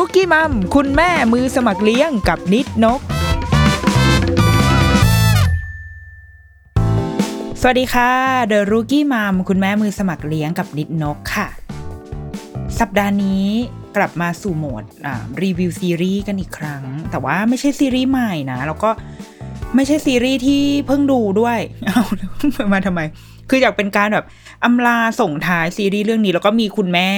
The Rookie Mom คุณแม่มือสมัครเลี้ยงกับนิดนก สวัสดีค่ะ The Rookie Mom คุณแม่มือสมัครเลี้ยงกับนิดนกค่ะ สัปดาห์นี้กลับมาสู่โหมดรีวิวซีรีส์กันอีกครั้ง แต่ว่าไม่ใช่ซีรีส์ใหม่นะ แล้วก็ไม่ใช่ซีรีส์ที่เพิ่งดูด้วย เอามาทำไม คืออยากเป็นการแบบอำลาส่งท้ายซีรีส์เรื่องนี้ แล้วก็มีคุณแม่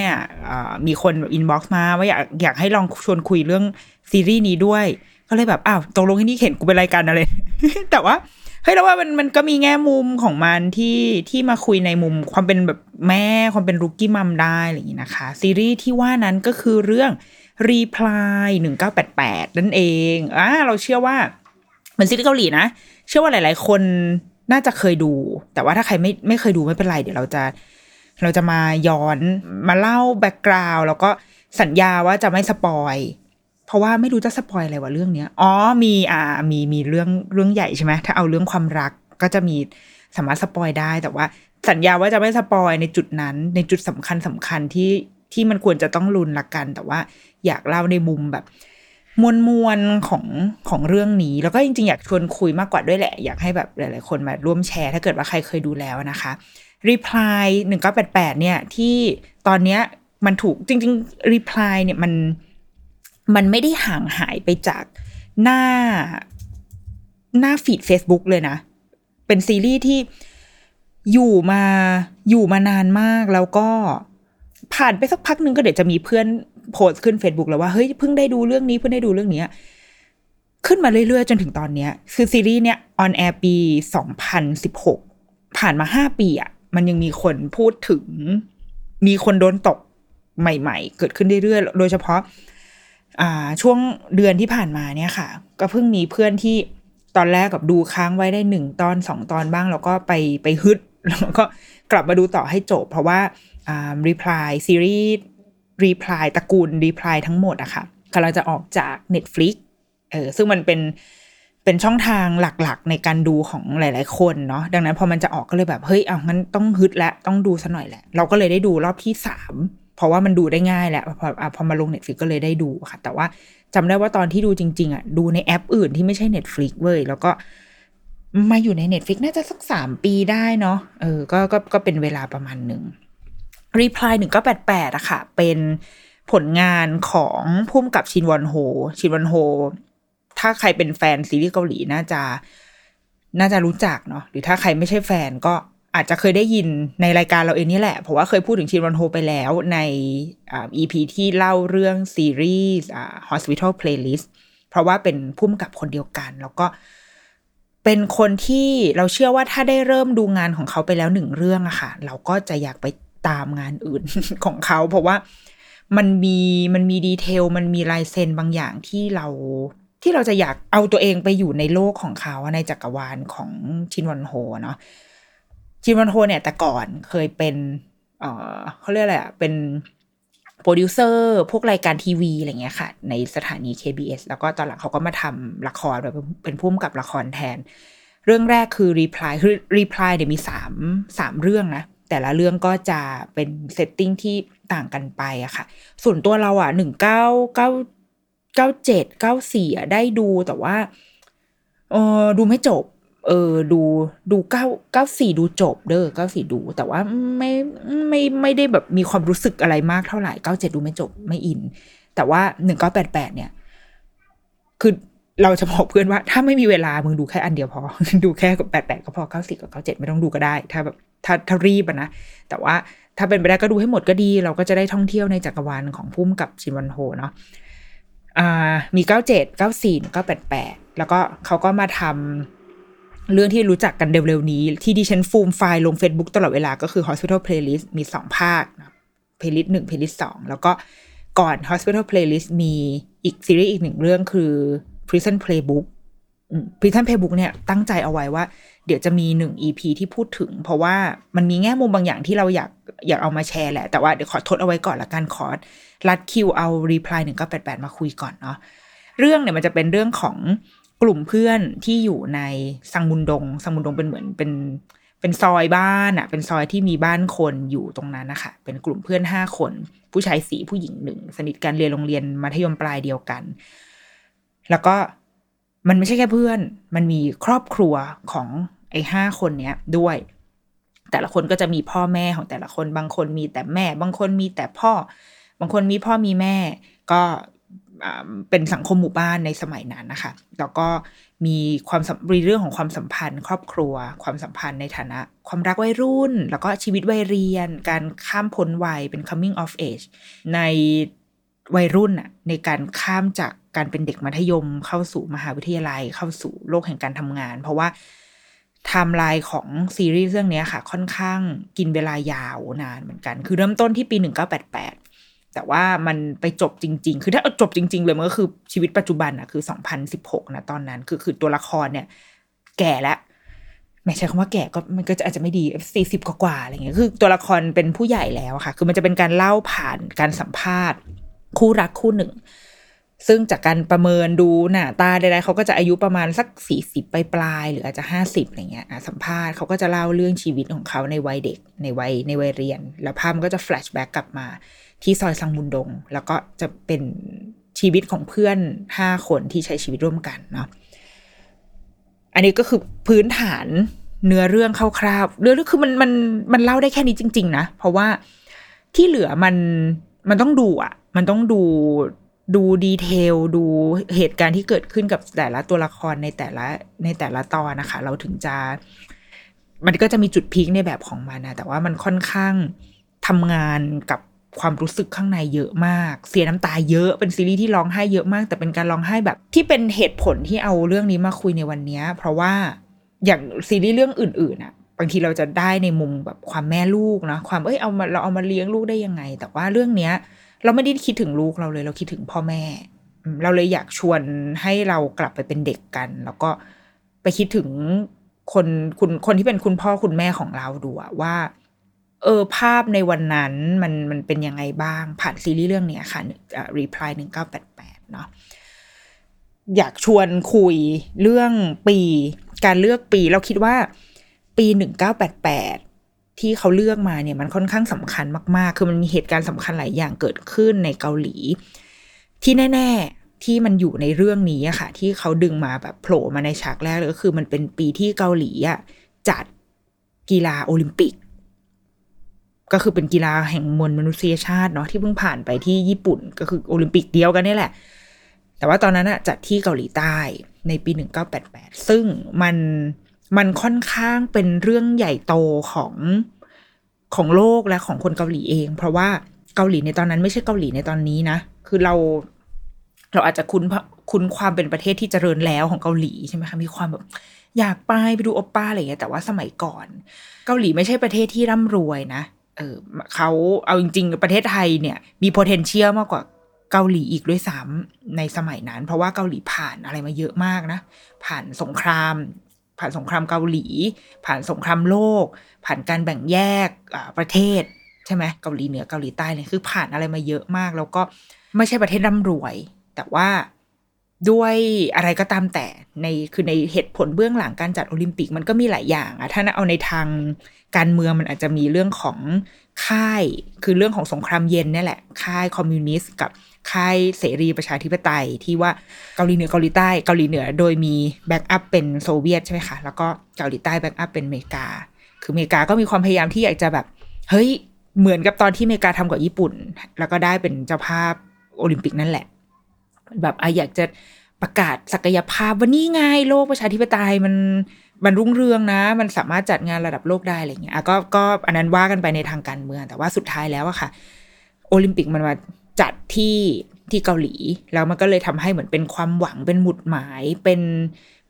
มีคนแบบ inbox มาว่าอยากอยากให้ลองชวนคุยเรื่องซีรีส์นี้ด้วย ก็เลยแบบอ้าวตกลงที่นี่เห็นกูเป็นรายการอะไร แต่ว่าเฮ้ยแล้วว่ามันมันก็มีแง่มุมของมันที่ที่มาคุยในมุมความเป็นแบบแม่ความเป็น rookie mom ได้อะไรอย่างนี้นะคะ ซีรีส์ที่ว่านั้นก็คือเรื่อง Reply 1988 นั่นเองอ่าเราเชื่อว่าเหมือนซีรีส์เกาหลีนะ เชื่อว่าหลาย ๆ คน น่าจะเคยดู แต่ว่าถ้าใครไม่ไม่เคยดูไม่เป็นไร เดี๋ยวเราจะเราจะมาย้อนมาเล่า background แล้วก็สัญญาว่าจะไม่ spoil เพราะว่าไม่รู้จะ spoil อะไรวะเรื่องเนี้ยอ๋อมีอ่ามีมีเรื่องเรื่องใหญ่ใช่ไหมถ้าเอาเรื่องความรักก็จะมีสามารถสปอยได้ แต่ว่าสัญญาว่าจะไม่สปอยในจุดนั้น ในจุดสำคัญสำคัญที่ที่มันควรจะต้องลุนละกัน แต่ว่าอยากเล่าในมุมแบบ มวลมวลของของเรื่องนี้ แล้วก็จริงๆ อยากชวนคุยมากกว่าด้วยแหละ อยากให้แบบหลายๆ คนมาร่วมแชร์ ถ้าเกิดว่าใครเคยดูแล้วนะคะ Reply 1988 เนี่ย ที่ตอนเนี้ยมันถูกจริง ๆ Reply เนี่ยมันมันไม่ได้ห่างหายไปจากหน้าหน้า feed Facebook เลยนะ เป็นซีรีส์ที่อยู่มาอยู่มานานมากแล้วก็ผ่านไปสักพักหนึ่งก็เดี๋ยวจะมีเพื่อน โพสต์ขึ้น Facebook แล้วว่าเฮ้ยเพิ่งได้ดูเรื่องนี้เพิ่งได้ดูเรื่องนี้ขึ้นมาเรื่อยๆ จนถึงตอนเนี้ย คือซีรีส์เนี้ย on air ปี2016ผ่านมาห้าปีอะ่ะมันยังมีคนพูดถึง มีคนโดนตกใหม่ๆ เกิดขึ้นเรื่อยๆ โดยเฉพาะอ่าช่วงเดือนที่ผ่านมาเนี่ยค่ะ ก็เพิ่งมีเพื่อนที่ตอนแรกกับดูค้างไว้ได้หนึ่งตอนสองตอนบ้าง แล้วก็ไปไปฮึด แล้วก็กลับมาดูต่อให้จบ เพราะว่าอ่า reply ซีรีส์ reply ตระกูล reply ทั้งหมดอะค่ะกำลังจะออกจาก Netflix เออซึ่งมันเป็นเป็นช่องทางหลักๆ ในการดูของหลาย ๆ คนเนาะดังนั้นพอมันจะออกก็เลยแบบ เฮ้ยเอางั้นต้องฮึดและต้องดูซะหน่อยแหละ เราก็เลยได้ดูรอบที่สามเพราะว่ามันดูได้ง่ายแหละพอพอมาลง Netflix ก็เลยได้ดูค่ะ แต่ว่าจำได้ว่าตอนที่ดูจริง ๆอะดูในแอปอื่นที่ไม่ใช่ Netflix เว้ยแล้วก็มาอยู่ใน Netflix น่าจะสักสามปีได้เนาะเออก็ก็ก็เป็นเวลาประมาณหนึ่ง Reply หนึ่งก็แปดแปดอะค่ะ เป็นผลงานของพุ่มกับชินวอนโฮ ชินวอนโฮ ถ้าใครเป็นแฟนซีรีส์เกาหลีน่าจะ น่าจะรู้จักเนาะ หรือถ้าใครไม่ใช่แฟนก็อาจจะเคยได้ยินในรายการเราเองนี่แหละ เพราะว่าเคยพูดถึงชินวอนโฮไปแล้วในอ่า EP ที่เล่าเรื่องซีรีส์อ่า Hospital Playlist เพราะว่าเป็นพุ่มกับคนเดียวกัน แล้วก็เป็นคนที่เราเชื่อว่าถ้าได้เริ่มดูงานของเขาไปแล้วหนึ่งเรื่องอะค่ะ เราก็จะอยากไป ตามงานอื่นของเขา เพราะว่ามันมีมันมีดีเทล มันมีลายเซ็นบางอย่างที่เราที่เราจะอยากเอาตัวเองไปอยู่ในโลกของเขาในจักรวาลของชินวอนโฮเนาะชินวอนโฮเนี่ยแต่ก่อนเคยเป็นเออเขาเรียกอะไรอะเป็นโปรดิวเซอร์พวกรายการทีวีอะไรเงี้ยค่ะ ในสถานี KBS แล้วก็ตอนหลังเขาก็มาทำละครแบบเป็นผู้กำกับละครแทน เรื่องแรกคือ Reply คือ Reply เนี่ยมีสามสามเรื่องนะ แต่ละเรื่องก็จะเป็น setting ที่ต่างกันไปอะค่ะ ส่วนตัวเราอะหนึ่งเก้าเก้าเก้าเจ็ดเก้าสี่อะได้ดูแต่ว่าเออดูไม่จบ เออดูดูเก้าเก้าสี่ดูจบเด้อเก้าสี่ดู แต่ว่าไม่ไม่ไม่ได้แบบมีความรู้สึกอะไรมากเท่าไหร่เก้าเจ็ดดูไม่จบไม่อิน แต่ว่าหนึ่งเก้าแปดแปดเนี่ย คือ เราจะบอกเพื่อนว่า ถ้าไม่มีเวลามึงดูแค่อันเดียวพอ ดูแค่กับแปดแปดก็พอเก้าสิบกับเก้าเจ็ดไม่ต้องดูก็ได้ ถ้าแบบถ้าถ้ารีบนะ แต่ว่าถ้าเป็นไปได้ก็ดูให้หมดก็ดี เราก็จะได้ท่องเที่ยวในจักรวาลของพุ่มกับชินวันโฮเนาะมีเก้าเจ็ดเก้าสี่เก้าแปดแปดแล้วก็เขาก็มาทำเรื่องที่รู้จักกันเร็วๆนี้ ที่ดิฉันฟูมไฟล์ลง Facebook ตลอดเวลาก็คือ Hospital Playlist มีสองภาคนะ Playlist หนึ่ง Playlist สองแล้วก็ก่อน Hospital Playlist มีอีกซีรีส์อีกหนึ่งเรื่องคือ Prison Playbook Prison Playbook เนี่ยตั้งใจเอาไว้ว่า เดี๋ยวจะมีหนึ่ง EP ที่พูดถึง เพราะว่ามันมีแง่มุมบางอย่างที่เราอยากอยากเอามาแชร์แหละ แต่ว่าเดี๋ยวขอทดเอาไว้ก่อนละกันขอรัดคิวเอา reply หนึ่งก็แปดแปดมาคุยก่อนเนาะเรื่องเนี่ยมันจะเป็นเรื่องของกลุ่มเพื่อนที่อยู่ในซังมุนดงซังมุนดงเป็นเหมือนเป็นเป็นซอยบ้านอะเป็นซอยที่มีบ้านคนอยู่ตรงนั้นนะคะเป็นกลุ่มเพื่อนห้าคน ผู้ชายสี่ผู้หญิงหนึ่งสนิทกันเรียนโรงเรียนมัธยมปลายเดียวกัน แล้วก็มันไม่ใช่แค่เพื่อน มันมีครอบครัวของไอ้ห้าคนเนี้ยด้วย แต่ละคนก็จะมีพ่อแม่ของแต่ละคน บางคนมีแต่แม่ บางคนมีแต่พ่อ บางคนมีพ่อมีแม่ ก็เป็นสังคมหมู่บ้านในสมัยนั้นนะคะ แล้วก็มีความมีเรื่องของความสัมพันธ์ ครอบครัว ความสัมพันธ์ในฐานะ ความรักวัยรุ่น แล้วก็ชีวิตวัยเรียน การข้ามพ้นวัยเป็น coming of age ในวัยรุ่นอะในการข้ามจาก การเป็นเด็กมัธยมเข้าสู่มหาวิทยาลัยเข้าสู่โลกแห่งการทำงาน เพราะว่าไทม์ไลน์ของซีรีส์เรื่องนี้ค่ะ ค่อนข้างกินเวลายาวนานเหมือนกัน คือเริ่มต้นที่ปี 1988 แต่ว่ามันไปจบจริง ๆ คือถ้าเอาจบจริง ๆ เลยมันก็คือชีวิตปัจจุบันอะคือ 2016 นะตอนนั้น คือคือตัวละครเนี่ย แก่แล้วไม่ใช่คำว่าแก่ก็มันก็จะอาจจะไม่ดีสี่สิบกว่าๆอะไรเงี้ยคือตัวละครเป็นผู้ใหญ่แล้วค่ะ คือมันจะเป็นการเล่าผ่านการสัมภาษณ์ คู่รักคู่หนึ่ง ซึ่งจากการประเมินดูหน้าตาใดๆเขาก็จะอายุประมาณสักสี่สิบปลายๆหรืออาจจะห้าสิบอะไรเงี้ยอะสัมภาษณ์เขาก็จะเล่าเรื่องชีวิตของเขาในวัยเด็กในวัยในวัยเรียน แล้วภาพมันก็จะแฟลชแบ็กกลับมาที่ซอยซังมุนดง แล้วก็จะเป็นชีวิตของเพื่อนห้าคนที่ใช้ชีวิตร่วมกันเนาะอันนี้ก็คือพื้นฐานเนื้อเรื่องคร่าวๆเรื่องคือมันมันมันเล่าได้แค่นี้จริง ๆ นะ เพราะว่าที่เหลือมันมันต้องดูอะมันต้องดู ดูดีเทลดูเหตุการณ์ที่เกิดขึ้นกับแต่ละตัวละครในแต่ละในแต่ละตอนนะคะ เราถึงจะ มันก็จะมีจุดพีคในแบบของมันนะแต่ว่ามันค่อนข้างทำงานกับความรู้สึกข้างในเยอะมาก เสียน้ำตาเยอะเป็นซีรีส์ที่ร้องไห้เยอะมาก แต่เป็นการร้องไห้แบบ ที่เป็นเหตุผลที่เอาเรื่องนี้มาคุยในวันนี้ เพราะว่าอย่างซีรีส์เรื่องอื่นๆอะบางทีเราจะได้ในมุมแบบความแม่ลูกนะความเอ้ยเอามาเราเอามาเลี้ยงลูกได้ยังไง แต่ว่าเรื่องเนี้ย เราไม่ได้คิดถึงลูกเราเลย เราคิดถึงพ่อแม่ เราเลยอยากชวนให้เรากลับไปเป็นเด็กกัน แล้วก็ไปคิดถึงคนคุณคนที่เป็นคุณพ่อคุณแม่ของเราดูว่า เออภาพในวันนั้นมันมันเป็นยังไงบ้าง ผ่านซีรีส์เรื่องเนี้ยค่ะอ่า reply หนึ่งเก้าแปดแปดเนาะอยากชวนคุยเรื่องปี การเลือกปี เราคิดว่า ปีหนึ่งเก้าแปดแปด ที่เขาเลือกมาเนี่ยมันค่อนข้างสำคัญมาก ๆ คือมันมีเหตุการณ์สำคัญหลายอย่างเกิดขึ้นในเกาหลี ที่แน่ ๆที่มันอยู่ในเรื่องนี้อะค่ะ ที่เขาดึงมาแบบโผล่มาในฉากแรกเลยก็คือมันเป็นปีที่เกาหลีอะจัดกีฬาโอลิมปิก ก็คือเป็นกีฬาแห่งมวลมนุษยชาติเนาะที่เพิ่งผ่านไปที่ญี่ปุ่น ก็คือโอลิมปิกเดียวกันนี่แหละ แต่ว่าตอนนั้นอะจัดที่เกาหลีใต้ในปี 1988 ซึ่งมัน มันค่อนข้างเป็นเรื่องใหญ่โตของของโลกและของคนเกาหลีเอง เพราะว่าเกาหลีในตอนนั้นไม่ใช่เกาหลีในตอนนี้นะ คือเราเราอาจจะคุ้นคุ้นความเป็นประเทศที่เจริญแล้วของเกาหลีใช่ไหมคะมีความแบบอยากไปไปดูโอปป้าอะไรอย่างเงี้ยแต่ว่าสมัยก่อน เกาหลีไม่ใช่ประเทศที่ร่ำรวยนะเออเขาเอาจริง ๆ ประเทศไทยเนี่ย มี potential มากกว่าเกาหลีอีกด้วยซ้ำในสมัยนั้น เพราะว่าเกาหลีผ่านอะไรมาเยอะมากนะ ผ่านสงคราม ผ่านสงครามเกาหลี ผ่านสงครามโลก ผ่านการแบ่งแยกประเทศใช่ไหมเกาหลีเหนือเกาหลีใต้เนี่ยคือผ่านอะไรมาเยอะมาก แล้วก็ไม่ใช่ประเทศร่ำรวย แต่ว่า ด้วยอะไรก็ตามแต่ในคือในเหตุผลเบื้องหลังการจัดโอลิมปิกมันก็มีหลายอย่างอะถ้าเอาในทางการเมืองมันอาจจะมีเรื่องของค่ายคือเรื่องของสงครามเย็นนี่แหละ ค่ายคอมมิวนิสต์กับค่ายเสรีประชาธิปไตยที่ว่าเกาหลีเหนือเกาหลีใต้เกาหลีเหนือโดยมี backup เป็นโซเวียตใช่ไหมคะแล้วก็เกาหลีใต้ backup เป็นอเมริกา คืออเมริกาก็มีความพยายามที่อยากจะแบบเฮ้ยเหมือนกับตอนที่อเมริกาทำกับญี่ปุ่น แล้วก็ได้เป็นเจ้าภาพโอลิมปิกนั่นแหละ แบบออยากจะประกาศศักยภาพว่านี่ไงโลกประชาธิปไตยมันมันรุ่งเรืองนะ มันสามารถจัดงานระดับโลกได้อะไรเงี้ยก็ก็อันนั้นว่ากันไปในทางการเมือง แต่ว่าสุดท้ายแล้วอะค่ะ โอลิมปิกมันมาจัดที่ที่เกาหลี แล้วมันก็เลยทำให้เหมือนเป็นความหวังเป็นหมุดหมายเป็น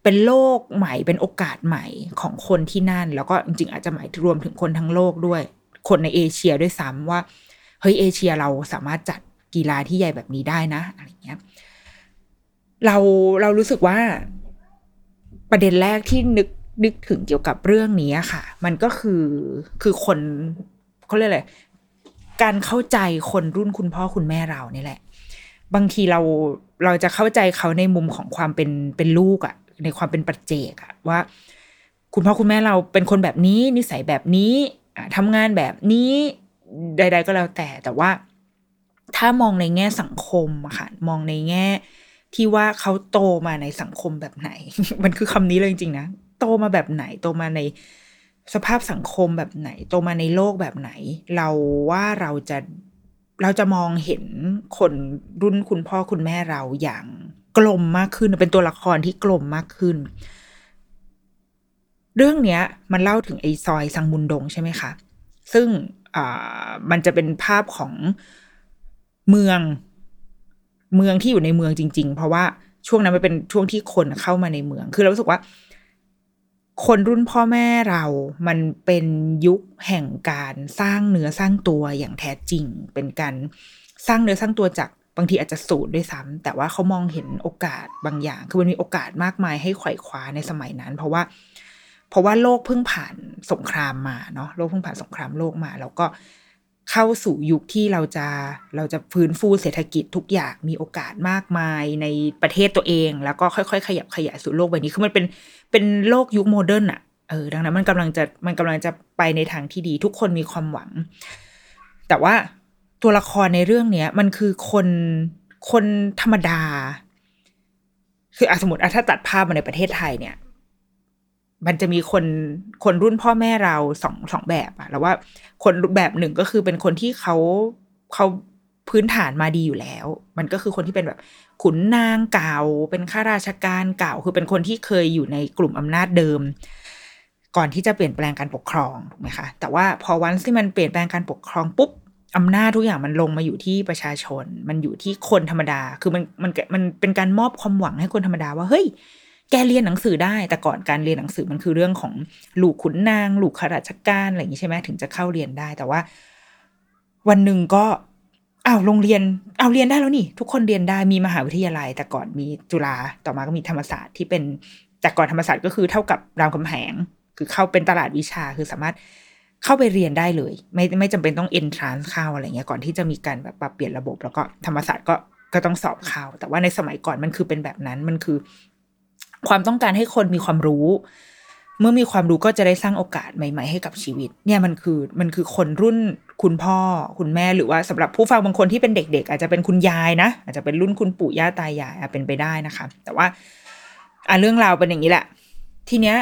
เป็นโลกใหม่เป็นโอกาสใหม่ของคนที่นั่น แล้วก็จริงๆอาจจะหมายรวมถึงคนทั้งโลกด้วย คนในเอเชียด้วยซ้ำว่าเฮ้ยเอเชียเราสามารถจัดกีฬาที่ใหญ่แบบนี้ได้นะอะไรเงี้ย เราเรารู้สึกว่า ประเด็นแรกที่นึกนึกถึงเกี่ยวกับเรื่องนี้ค่ะ มันก็คือคือคนเขาเรียกอะไรการเข้าใจคนรุ่นคุณพ่อคุณแม่เรานี่แหละ บางทีเราเราจะเข้าใจเขาในมุมของความเป็นเป็นลูกอะในความเป็นปัจเจกอะว่า คุณพ่อคุณแม่เราเป็นคนแบบนี้ นิสัยแบบนี้ทำงานแบบนี้ใด ๆ ก็แล้วแต่แต่ว่า ถ้ามองในแง่สังคมอะค่ะ มองในแง่ ที่ว่าเขาโตมาในสังคมแบบไหน มันคือคำนี้เลยจริงๆนะโตมาแบบไหนโตมาในสภาพสังคมแบบไหน โตมาในโลกแบบไหน เราว่าเราจะเราจะมองเห็นคนรุ่นคุณพ่อคุณแม่เราอย่างกลมมากขึ้นเป็นตัวละครที่กลมมากขึ้น เรื่องเนี้ย มันเล่าถึงไอ้ซอยสังมุนดงใช่ไหมคะ ซึ่งอ่ามันจะเป็นภาพของเมือง เมืองที่อยู่ในเมืองจริง ๆ เพราะว่าช่วงนั้นมันเป็นช่วงที่คนเข้ามาในเมือง คือเรารู้สึกว่า คนรุ่นพ่อแม่เรา มันเป็นยุคแห่งการสร้างเนื้อสร้างตัวอย่างแท้จริง เป็นการสร้างเนื้อสร้างตัวจากบางทีอาจจะสูตรด้วยซ้ำแต่ว่าเขามองเห็นโอกาสบางอย่าง คือมันมีโอกาสมากมายให้ไขว่คว้าในสมัยนั้น เพราะว่า เพราะว่าโลกเพิ่งผ่านสงครามมาเนาะโลกเพิ่งผ่านสงครามโลกมา แล้วก็ เข้าสู่ยุคที่เราจะเราจะฟื้นฟูเศรษฐกิจทุกอย่างมีโอกาสมากมายในประเทศตัวเอง แล้วก็ค่อยๆ ขยับขยายสู่โลกใบนี้คือมันเป็นเป็นโลกยุคโมเดิร์นอะเออดังนั้นมันกำลังจะมันกำลังจะไปในทางที่ดีทุกคนมีความหวัง แต่ว่าตัวละครในเรื่องเนี้ย มันคือคนคนธรรมดา คืออสมมติถ้าตัดภาพมาในประเทศไทยเนี่ย มันจะมีคนคนรุ่นพ่อแม่เราสองสองแบบอะแล้วว่าคนแบบหนึ่งก็คือเป็นคนที่เขาเขาพื้นฐานมาดีอยู่แล้ว มันก็คือคนที่เป็นแบบขุนนางเก่า เป็นข้าราชการเก่า คือเป็นคนที่เคยอยู่ในกลุ่มอำนาจเดิม ก่อนที่จะเปลี่ยนแปลงการปกครองถูกไหมคะ แต่ว่าพอวันที่มันเปลี่ยนแปลงการปกครองปุ๊บอำนาจทุกอย่างมันลงมาอยู่ที่ประชาชน มันอยู่ที่คนธรรมดา คือมันมันมันเป็นการมอบความหวังให้คนธรรมดาว่าเฮ้ย แกเรียนหนังสือได้ แต่ก่อนการเรียนหนังสือมันคือเรื่องของลูกขุนนาง ลูกข้าราชการอะไรอย่างนี้ใช่ไหมถึงจะเข้าเรียนได้ แต่ว่า วันหนึ่งก็อ้าวโรงเรียนเอาเรียนได้แล้วนี่ ทุกคนเรียนได้มีมหาวิทยาลัย แต่ก่อนมีจุฬาต่อมาก็มีธรรมศาสตร์ที่เป็นจากก่อนธรรมศาสตร์ก็คือเท่ากับรามคำแหง คือเข้าเป็นตลาดวิชาคือสามารถเข้าไปเรียนได้เลย ไม่ไม่จำเป็นต้องเอนทรานซ์เข้าอะไรเงี้ยก่อนที่จะมีการแบบปรับเปลี่ยนระบบ แล้วก็ธรรมศาสตร์ก็ก็ต้องสอบเข้า แต่ว่าในสมัยก่อนมันคือเป็นแบบนั้นมันคือ ความต้องการให้คนมีความรู้ เมื่อมีความรู้ก็จะได้สร้างโอกาสใหม่ ๆ ให้กับชีวิต เนี่ยมันคือมันคือคนรุ่นคุณพ่อคุณแม่หรือว่าสำหรับผู้ฟังบางคนที่เป็นเด็ก ๆ อาจจะเป็นคุณยายนะ อาจจะเป็นรุ่นคุณปู่ย่าตายายเป็นไปได้นะคะ แต่ว่าอะเรื่องราวเป็นอย่างนี้แหละ ทีเนี้ย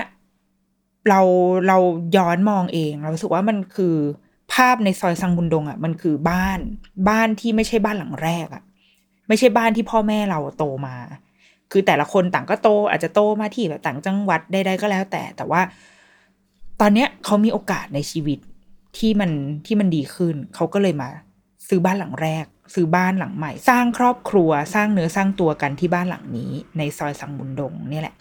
เราเราย้อนมองเอง เราสึกว่ามันคือภาพในซอยสังบุญดงอะ มันคือบ้านบ้านที่ไม่ใช่บ้านหลังแรกอะ ไม่ใช่บ้านที่พ่อแม่เราโตมา คือแต่ละคนต่างก็โต อาจจะโตมาที่แบบต่างจังหวัดใดๆก็แล้วแต่ แต่ว่า ตอนเนี้ยเขามีโอกาสในชีวิตที่มันที่มันดีขึ้น เขาก็เลยมา ซื้อบ้านหลังแรก ซื้อบ้านหลังใหม่ สร้างครอบครัวสร้างเนื้อสร้างตัวกันที่บ้านหลังนี้ ในซอยสังบุญดงนี่แหละ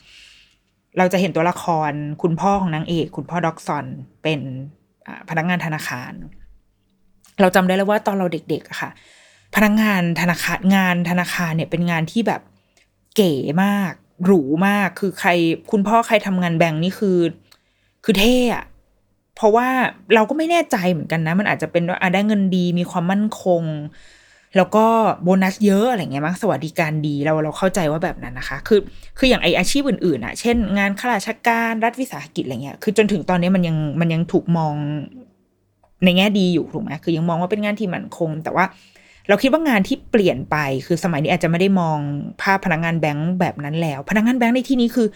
เราจะเห็นตัวละครคุณพ่อของนางเอก คุณพ่อด็อกซอนเป็นพนักงานธนาคาร เราจำได้แล้วว่าตอนเราเด็กๆค่ะ พนักงานธนาคารงานธนาคารเนี่ยเป็นงานที่แบบ เก๋มาก หรูมาก คือใคร คุณพ่อใครทำงานแบงค์นี่คือ คือเท่อะเพราะว่าเราก็ไม่แน่ใจเหมือนกันนะ มันอาจจะเป็นว่าได้เงินดีมีความมั่นคง แล้วก็โบนัสเยอะอะไรเงี้ยมั้งสวัสดิการดีเราเราเข้าใจว่าแบบนั้นนะคะ คือคืออย่างไออาชีพอื่นๆอะเช่น งานข้าราชการรัฐวิสาหกิจอะไรเงี้ยคือจนถึงตอนนี้มันยังมันยังถูกมองในแง่ดีอยู่ถูกไหมคือยังมองว่าเป็นงานที่มั่นคง แต่ว่า เราคิดว่างานที่เปลี่ยนไปคือสมัยนี้อาจจะไม่ได้มองภาพพนักงงานแบงค์แบบนั้นแล้ว พนักงงานแบงค์ในที่นี้คือ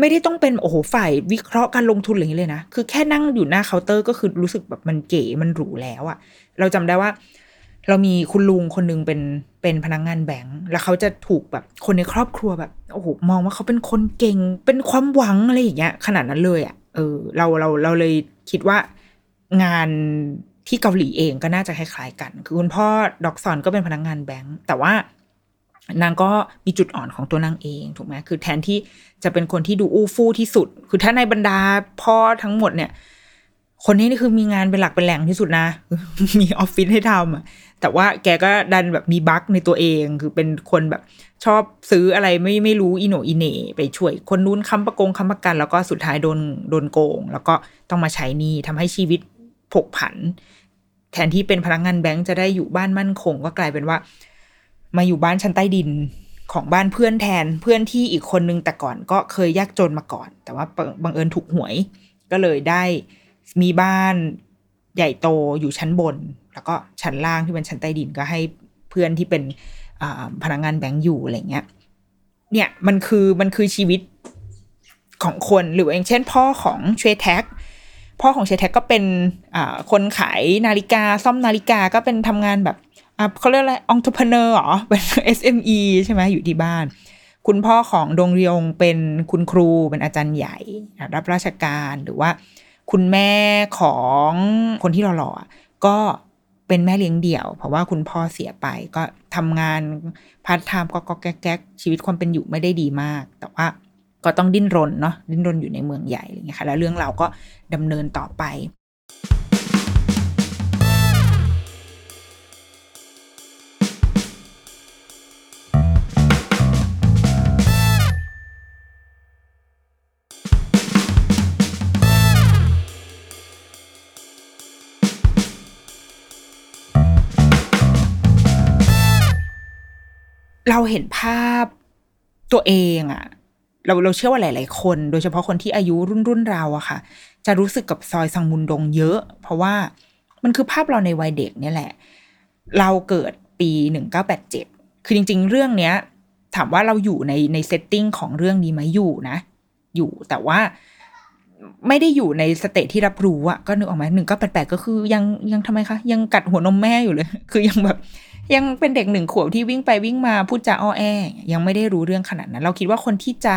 ไม่ได้ต้องเป็นโอ้โหฝ่ายวิเคราะห์การลงทุนอะไรอย่างนี้เลยนะคือแค่นั่งอยู่หน้าเคาน์เตอร์ก็คือรู้สึกแบบมันเก๋มันหรูแล้วอะเราจำได้ว่า เรามีคุณลุงคนนึงเป็นเป็นพนักงงานแบงค์แล้วเขาจะถูกแบบคนในครอบครัวแบบโอ้โหมองว่าเขาเป็นคนเก่ง เป็นความหวังอะไรอย่างเงี้ยขนาดนั้นเลยอะเออเราเราเราเลยคิดว่างาน ที่เกาหลีเองก็น่าจะคล้ายๆกัน คือคุณพ่อด็อกซอนก็เป็นพนักงงานแบงก์แต่ว่านางก็มีจุดอ่อนของตัวนางเองถูกไหมคือแทนที่จะเป็นคนที่ดูอู้ฟู่ที่สุด คือถ้าในบรรดาพ่อทั้งหมดเนี่ย คนนี้นี่คือมีงานเป็นหลักเป็นแหล่งที่สุดนะ มีออฟฟิศให้ทำอะแต่ว่าแกก็ดันแบบมีบั๊กในตัวเอง คือเป็นคนแบบชอบซื้ออะไรไม่ไม่รู้อีโนอีเน่ไปช่วย คนนู้นค้ำประกงค้ำประกัน แล้วก็สุดท้ายโดนโดนโกง แล้วก็ต้องมาใช้หนี้ทำให้ชีวิต ผกผัน แทนที่เป็นพนักงานแบงก์จะได้อยู่บ้านมั่นคง ก็กลายเป็นว่า มาอยู่บ้านชั้นใต้ดินของบ้านเพื่อนแทนเพื่อนที่อีกคนนึงแต่ก่อนก็เคยยากจนมาก่อน แต่ว่าบังเอิญถูกหวย ก็เลยได้มีบ้านใหญ่โตอยู่ชั้นบน แล้วก็ชั้นล่างที่เป็นชั้นใต้ดินก็ให้เพื่อนที่เป็นพนักงานแบงก์อยู่อะไรเงี้ยเนี่ยมันคือมันคือชีวิตของคนหรืออย่างเช่นพ่อของเชแท็ก พ่อของเชแท็กก็เป็นคนขายนาฬิกาซ่อมนาฬิกาก็เป็นทำงานแบบเขาเรียกอะไรองค์ประเนอร์หรอเป็น SME ใช่ไหมอยู่ที่บ้าน คุณพ่อของดงเรียงเป็นคุณครูเป็นอาจารย์ใหญ่ รับราชการหรือว่า คุณแม่ของคนที่หล่อๆก็เป็นแม่เลี้ยงเดี่ยว เพราะว่าคุณพ่อเสียไปก็ทำงานพาร์ทไทม์ก็แก๊กชีวิตความเป็นอยู่ไม่ได้ดีมาก แต่ว่า ก็ต้องดิ้นรนเนาะดิ้นรนอยู่ในเมืองใหญ่อะไรเงี้ยค่ะแล้วเรื่องเราก็ดำเนินต่อไปเราเห็นภาพตัวเองอะ เราเราเชื่อว่าหลาย ๆ คน โดยเฉพาะคนที่อายุรุ่นรุ่นเราอะค่ะ จะรู้สึกกับซอยซังมุนดงเยอะ เพราะว่ามันคือภาพเราในวัยเด็กเนี่ยแหละ เราเกิดปีหนึ่งเก้าแปดเจ็ดคือจริง ๆ เรื่องเนี้ย ถามว่าเราอยู่ในใน setting ของเรื่องนี้ไหมอยู่นะ อยู่แต่ว่าไม่ได้อยู่ใน stage ที่รับรู้อะก็นึกออกไหมหนึ่งเก้าแปดแปดก็คือยังยังทำไมคะ ยังกัดหัวนมแม่อยู่เลย คือยังแบบ ยังเป็นเด็กหนึ่งขวบที่วิ่งไปวิ่งมาพูดจาอ้อแอยังไม่ได้รู้เรื่องขนาดนั้น เราคิดว่าคนที่จะ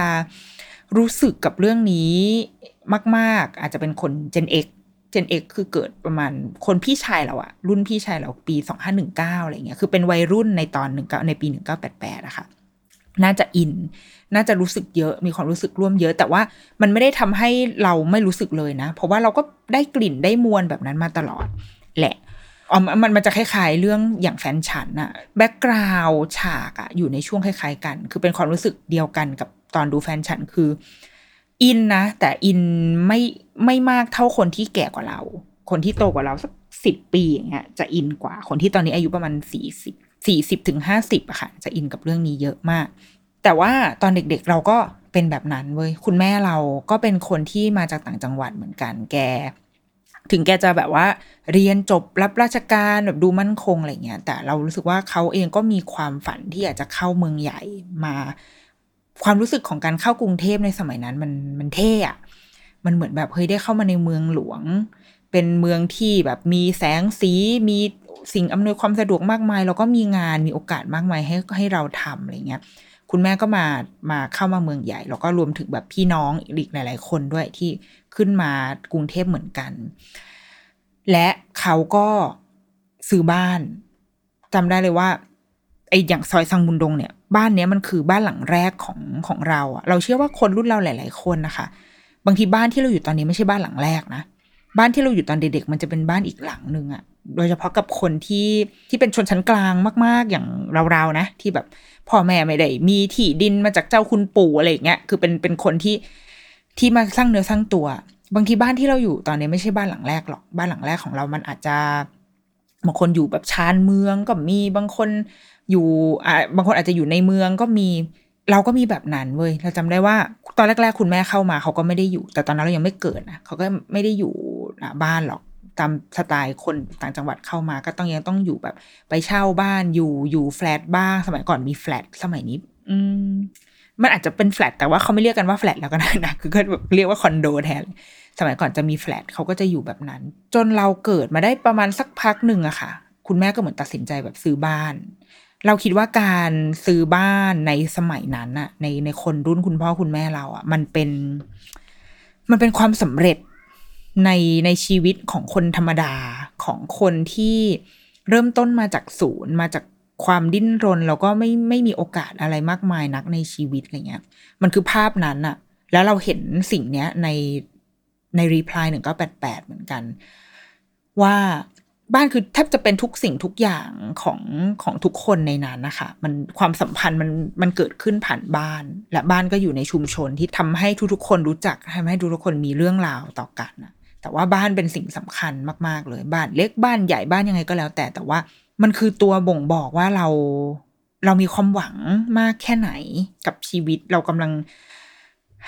รู้สึกกับเรื่องนี้มาก ๆ อาจจะเป็นคน Gen X Gen X คือเกิดประมาณคนพี่ชายเราอะรุ่นพี่ชายเราปีสองห้าหนึ่งเก้าอะไรเงี้ยคือเป็นวัยรุ่นในตอนหนึ่งเก้าในปีหนึ่งเก้าแปดแปดอะค่ะน่าจะอิน น่าจะรู้สึกเยอะ มีความรู้สึกร่วมเยอะ แต่ว่ามันไม่ได้ทำให้เราไม่รู้สึกเลยนะ เพราะว่าเราก็ได้กลิ่นได้มวลแบบนั้นมาตลอด แหละ อ๋อมันมันจะคล้ายๆเรื่องอย่างแฟนฉันอะ background ฉากอะอยู่ในช่วงคล้ายๆกัน คือเป็นความรู้สึกเดียวกันกับตอนดูแฟนฉันคือ อินนะ แต่อินไม่ไม่มากเท่าคนที่แก่กว่าเรา คนที่โตกว่าเราสักสิบปีอย่างเงี้ยจะอินกว่า คนที่ตอนนี้อายุประมาณสี่สิบสี่สิบถึงห้าสิบอะค่ะจะอินกับเรื่องนี้เยอะมาก แต่ว่าตอนเด็กๆเราก็เป็นแบบนั้นเว้ยคุณแม่เราก็เป็นคนที่มาจากต่างจังหวัดเหมือนกัน แก ถึงแกจะแบบว่าเรียนจบรับราชการแบบดูมั่นคงอะไรเงี้ย แต่เรารู้สึกว่าเขาเองก็มีความฝันที่อยากจะเข้าเมืองใหญ่มา ความรู้สึกของการเข้ากรุงเทพในสมัยนั้นมันมันเท่อะมันเหมือนแบบเฮ้ยได้เข้ามาในเมืองหลวง เป็นเมืองที่แบบมีแสงสีมีสิ่งอำนวยความสะดวกมากมาย แล้วก็มีงานมีโอกาสมากมายให้ให้เราทำอะไรเงี้ยคุณแม่ก็มามาเข้ามาเมืองใหญ่ แล้วก็รวมถึงแบบพี่น้องอีกหลาย ๆ คนด้วยที่ ขึ้นมากรุงเทพเหมือนกัน และเขาก็ซื้อบ้านจำได้เลยว่าไออย่างซอยสังมุนดงเนี่ย บ้านเนี้ยมันคือบ้านหลังแรกของของเราอะเราเชื่อว่าคนรุ่นเราหลาย ๆ คนนะคะ บางทีบ้านที่เราอยู่ตอนนี้ไม่ใช่บ้านหลังแรกนะบ้านที่เราอยู่ตอนเด็กๆมันจะเป็นบ้านอีกหลังหนึ่งอะโดยเฉพาะกับคนที่ที่เป็นชนชั้นกลางมาก ๆ อย่างเราๆนะ ที่แบบพ่อแม่ไม่ได้มีที่ดินมาจากเจ้าคุณปู่อะไรอย่างเงี้ยคือเป็นเป็นคนที่ ที่มาสร้างเนื้อสร้างตัว บางทีบ้านที่เราอยู่ตอนนี้ไม่ใช่บ้านหลังแรกหรอก บ้านหลังแรกของเรามันอาจจะบางคนอยู่แบบชานเมืองก็มีบางคนอยู่อ่าบางคนอาจจะอยู่ในเมืองก็มีเราก็มีแบบนั้นเว้ยเราจำได้ว่า ตอนแรก ๆ คุณแม่เข้ามาเขาก็ไม่ได้อยู่ แต่ตอนนั้นเรายังไม่เกิดนะเขาก็ไม่ได้อยู่บ้านหรอกตามสไตล์คนต่างจังหวัดเข้ามาก็ต้องยังต้องอยู่แบบ ไปเช่าบ้านอยู่อยู่แฟลตบ้างสมัยก่อนมีแฟลตสมัยนี้ อืม มันอาจจะเป็นแฟลตแต่ว่าเขาไม่เรียกกันว่าแฟลตแล้วก็ได้นะคือก็แบบเรียกว่าคอนโดแทนสมัยก่อนจะมีแฟลตเขาก็จะอยู่แบบนั้น จนเราเกิดมาได้ประมาณสักพักหนึ่งอะค่ะ คุณแม่ก็เหมือนตัดสินใจแบบซื้อบ้าน เราคิดว่าการซื้อบ้านในสมัยนั้นอะในในคนรุ่นคุณพ่อคุณแม่เราอะมันเป็น มันเป็นความสำเร็จในในชีวิตของคนธรรมดาของคนที่เริ่มต้นมาจากศูนย์มาจาก ความดิ้นรนแล้วก็ไม่ไม่มีโอกาสอะไรมากมายนักในชีวิตอะไรเงี้ย มันคือภาพนั้นอะแล้วเราเห็นสิ่งเนี้ยในในรีプライหนึ่งก็แปดแปดเหมือนกัน ว่าบ้านคือแทบจะเป็นทุกสิ่งทุกอย่างของของทุกคนในนั้นนะคะมันความสัมพันธ์มันมันเกิดขึ้นผ่านบ้าน และบ้านก็อยู่ในชุมชนที่ทำให้ทุกๆคนรู้จักทำให้ทุกๆคนมีเรื่องราวต่อกันนะแต่ว่าบ้านเป็นสิ่งสำคัญมากๆเลย บ้านเล็กบ้านใหญ่บ้านยังไงก็แล้ว แต่แต่ว่า มันคือตัวบ่งบอกว่าเราเรามีความหวังมากแค่ไหนกับชีวิตเรากำลัง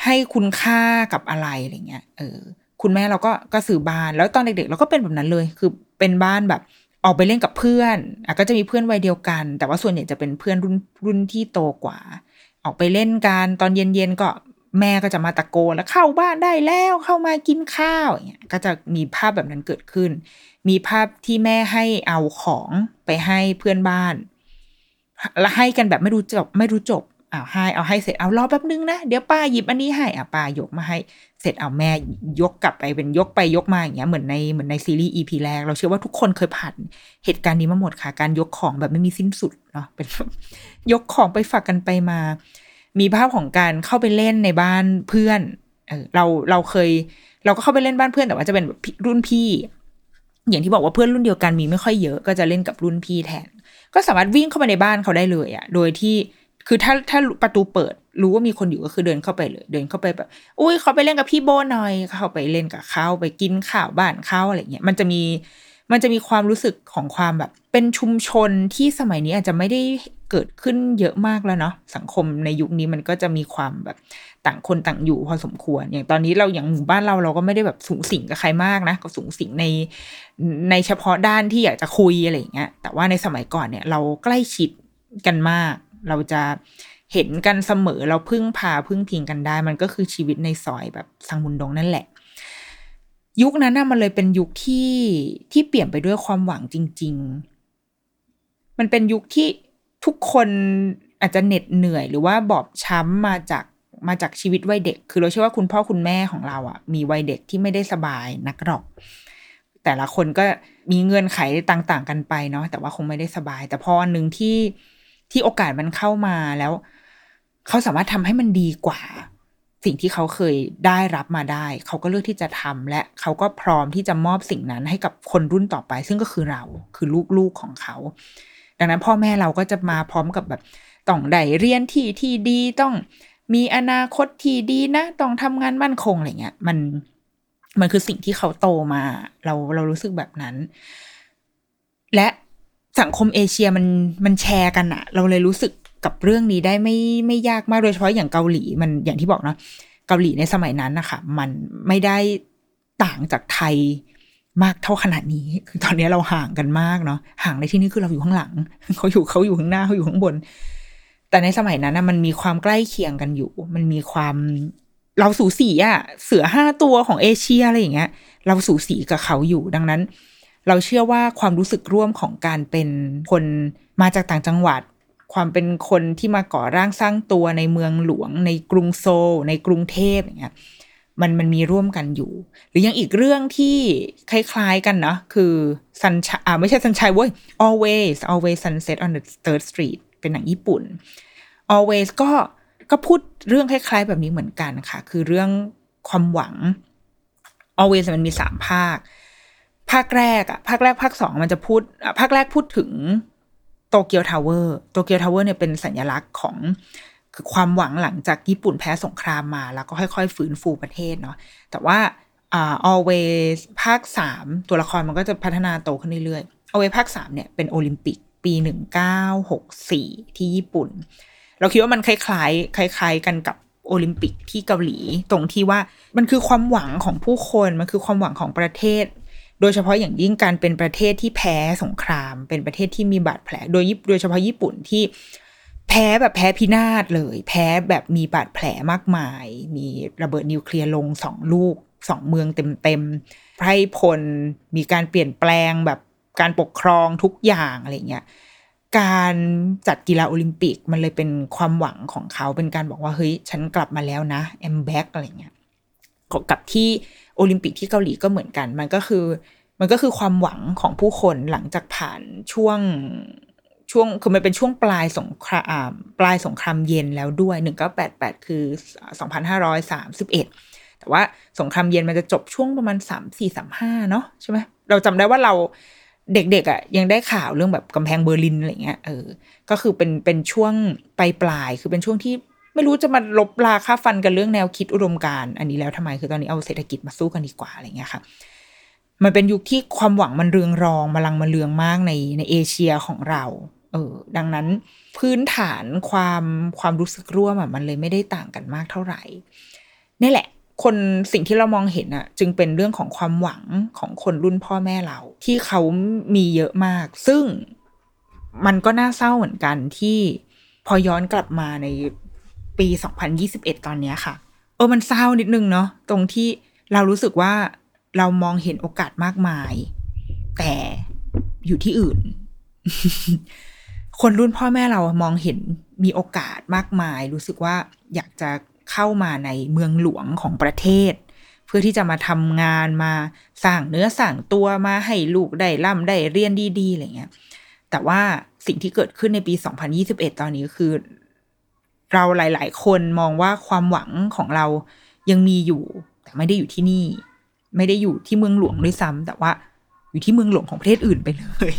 ให้คุณค่ากับอะไรอะไรเงี้ยเออ คุณแม่เราก็ก็สื่อบ้านแล้วตอนเด็กๆเราก็เป็นแบบนั้นเลย คือเป็นบ้านแบบออกไปเล่นกับเพื่อนอะก็จะมีเพื่อนวัยเดียวกัน แต่ว่าส่วนใหญ่จะเป็นเพื่อนรุ่นรุ่นที่โตกว่า ออกไปเล่นกันตอนเย็นๆก็แม่ก็จะมาตะโกนแล้วเข้าบ้านได้แล้วเข้ามากินข้าวอย่างเงี้ยก็จะมีภาพแบบนั้นเกิดขึ้น มีภาพที่แม่ให้เอาของไปให้เพื่อนบ้าน แล้วให้กันแบบไม่รู้จบ ไม่รู้จบอ้าวให้เอาให้เสร็จเอารอแป๊บนึงนะ เดี๋ยวป้าหยิบอันนี้ให้อะป้ายกมาให้ เสร็จเอาแม่ยกกลับไปเป็นยกไปยกมาอย่างเงี้ยเหมือนในเหมือนในซีรีส์ EP แรก เราเชื่อว่าทุกคนเคยผ่านเหตุการณ์นี้มาหมดค่ะ การยกของแบบไม่มีสิ้นสุดเนาะเป็นยกของไปฝากกันไปมา มีภาพของการเข้าไปเล่นในบ้านเพื่อนเออเราเราเคย เราก็เข้าไปเล่นบ้านเพื่อนแต่ว่าจะเป็นรุ่นพี่ อย่างที่บอกว่าเพื่อนรุ่นเดียวกันมีไม่ค่อยเยอะก็จะเล่นกับรุ่นพี่แทน ก็สามารถวิ่งเข้ามาในบ้านเขาได้เลยอะ่ะ โดยที่คือถ้าถ้าประตูเปิดรู้ว่ามีคนอยู่ก็คือเดินเข้าไปเลย เดินเข้าไปแบบ อุ้ยเขาไปเล่นกับพี่โบหน่อยเขาไปเล่นกับเขาไปกินข้าวบ้านเขาอะไรเงี้ยมันจะมีมันจะมีความรู้สึกของความแบบ เป็นชุมชนที่สมัยนี้อาจจะไม่ได้ เกิดขึ้นเยอะมากแล้วเนาะสังคมในยุคนี้มันก็จะมีความแบบต่างคนต่างอยู่พอสมควร อย่างตอนนี้เราอย่างหมู่บ้านเราเราก็ไม่ได้แบบสูงสิงกับใครมากนะก็สูงสิงในในเฉพาะด้านที่อยากจะคุยอะไรเงี้ยแต่ว่าในสมัยก่อนเนี่ยเราใกล้ชิดกันมาก เราจะเห็นกันเสมอเราพึ่งพาพึ่งพิงกันได้ มันก็คือชีวิตในซอยแบบสังมุนดงนั่นแหละ ยุคนั้นน่ะมันเลยเป็นยุคที่ที่เปลี่ยนไปด้วยความหวังจริง ๆ มันเป็นยุคที่ ทุกคนอาจจะเหน็ดเหนื่อย หรือว่าบอบช้ำมาจากมาจากชีวิตวัยเด็ก คือเราเชื่อว่าคุณพ่อคุณแม่ของเราอะ่ะ มีวัยเด็กที่ไม่ได้สบายนักหรอก แต่ละคนก็มีเงื่อนไขต่าง ๆ กันไปเนาะแต่ว่าคงไม่ได้สบาย แต่พออันหนึ่งที่ที่โอกาสมันเข้ามาแล้ว เขาสามารถทำให้มันดีกว่า สิ่งที่เขาเคยได้รับมาได้ เขาก็เลือกที่จะทำและเขาก็พร้อมที่จะมอบสิ่งนั้นให้กับคนรุ่นต่อไป ซึ่งก็คือเราคือลูกๆของเขา ดังนั้นพ่อแม่เราก็จะมาพร้อมกับแบบต้องได้เรียนที่ที่ดีต้องมีอนาคตที่ดีนะ ต้องทำงานมั่นคงอะไรเงี้ยมันมันคือสิ่งที่เขาโตมา เราเรารู้สึกแบบนั้น และสังคมเอเชียมันมันแชร์กันอะเราเลยรู้สึก กับเรื่องนี้ได้ไม่ไม่ยากมากโดยเฉพาะอย่างเกาหลีมันอย่างที่บอกเนาะเกาหลีในสมัยนั้นนะคะมันไม่ได้ต่างจากไทยมากเท่าขนาดนี้ คือตอนนี้เราห่างกันมากเนาะห่างในที่นี้คือเราอยู่ข้างหลังเขาอยู่เขาอยู่ข้างหน้าเขาอยู่ข้างบน แต่ในสมัยนั้นนะมันมีความใกล้เคียงกันอยู่ มันมีความเราสูสีอะเสือห้าตัวของเอเชียอะไรอย่างเงี้ย เราสูสีกับเขาอยู่ดังนั้น เราเชื่อว่าความรู้สึกร่วมของการเป็นคนมาจากต่างจังหวัด ความเป็นคนที่มาก่อร่างสร้างตัวในเมืองหลวง ในกรุงโซลในกรุงเทพอย่างเงี้ยมันมันมีร่วมกันอยู่ หรือยังอีกเรื่องที่คล้ายๆกันนะ คือซันชอ่าไม่ใช่ซันชัยเว้ย always always sunset on the third street เป็นหนังญี่ปุ่น always ก็ก็พูดเรื่องคล้าย ๆ แบบนี้เหมือนกันค่ะ คือเรื่องความหวัง always มันมีสามภาค ภาคแรกอะภาคแรกภาคสองมันจะพูดภาคแรกพูดถึง โตเกียวทาวเวอร์โตเกียวทาวเวอร์เนี่ยเป็นสัญลักษณ์ของคือความหวังหลังจากญี่ปุ่นแพ้สงครามมา แล้วก็ค่อยๆ ฟื้นฟูประเทศเนาะแต่ว่าอ่า always ภาคสามตัวละครมันก็จะพัฒนาโตขึ้นเรื่อยๆ always ภาคสามเนี่ยเป็นโอลิมปิกปีหนึ่งเก้าหกสี่ที่ญี่ปุ่น เราคิดว่ามันคล้ายๆคล้าย ๆ กันกับโอลิมปิกที่เกาหลี ตรงที่ว่ามันคือความหวังของผู้คน มันคือความหวังของประเทศ โดยเฉพาะอย่างยิ่งการเป็นประเทศที่แพ้สงคราม เป็นประเทศที่มีบาดแผล โดยโดยเฉพาะญี่ปุ่นที่แพ้แบบแพ้พินาศเลย แพ้แบบมีบาดแผลมากมาย มีระเบิดนิวเคลียร์ลงสองลูกสองเมืองเต็มๆไพร่พลมีการเปลี่ยนแปลงแบบการปกครองทุกอย่างอะไรเงี้ยการจัดกีฬาโอลิมปิกมันเลยเป็นความหวังของเขาเป็นการบอกว่าเฮ้ย ฉันกลับมาแล้วนะ I'm back อะไรเงี้ยกับที่ โอลิมปิกที่เกาหลีก็เหมือนกัน มันก็คือ มันก็คือความหวังของผู้คนหลังจากผ่านช่วงช่วงคือมันเป็นช่วงปลายสงครามปลายสงครามเย็นแล้วด้วยหนึ่งเก้าแปดแปดคือสองพันห้าร้อยสามสิบเอ็ดแต่ว่าสงครามเย็นมันจะจบช่วงประมาณสามสี่สามห้าเนาะใช่ไหมเราจำได้ว่าเราเด็กๆอะค่ะยังได้ข่าวเรื่องแบบกำแพงเบอร์ลินอะไรเงี้ยเออ ก็คือเป็นเป็นช่วงปลายปลายคือเป็นช่วงที่ ไม่รู้จะมาลบลาค่าฟันกันเรื่องแนวคิดอุดมการณ์อันนี้แล้วทำไมคือตอนนี้เอาเศรษฐกิจมาสู้กันดีกว่าอะไรเงี้ยค่ะมันเป็นยุคที่ความหวังมันเรืองรองมาลังมาเรืองมากในในเอเชียของเรา เออ ดังนั้นพื้นฐานความความรู้สึกร่วมอะมันเลยไม่ได้ต่างกันมากเท่าไหร่นี่แหละ คนสิ่งที่เรามองเห็นอะ จึงเป็นเรื่องของความหวังของคนรุ่นพ่อแม่เรา ที่เขามีเยอะมาก ซึ่งมันก็น่าเศร้าเหมือนกันที่พอย้อนกลับมาใน ปี 2021 ตอนเนี้ยค่ะ เออมันเศร้านิดนึงเนาะตรงที่เรารู้สึกว่าเรามองเห็นโอกาสมากมาย แต่อยู่ที่อื่น คนรุ่นพ่อแม่เรามองเห็นมีโอกาสมากมาย รู้สึกว่าอยากจะเข้ามาในเมืองหลวงของประเทศ เพื่อที่จะมาทำงานมาสร้างเนื้อสร้างตัวมาให้ลูกได้ร่ำได้เรียนดีๆอะไรเงี้ยแต่ว่าสิ่งที่เกิดขึ้นในปี 2021 ตอนนี้คือ เราหลาย ๆ คนมองว่าความหวังของเรายังมีอยู่ แต่ไม่ได้อยู่ที่นี่ ไม่ได้อยู่ที่เมืองหลวงด้วยซ้ำแต่ว่าอยู่ที่เมืองหลวงของประเทศอื่นไปเลย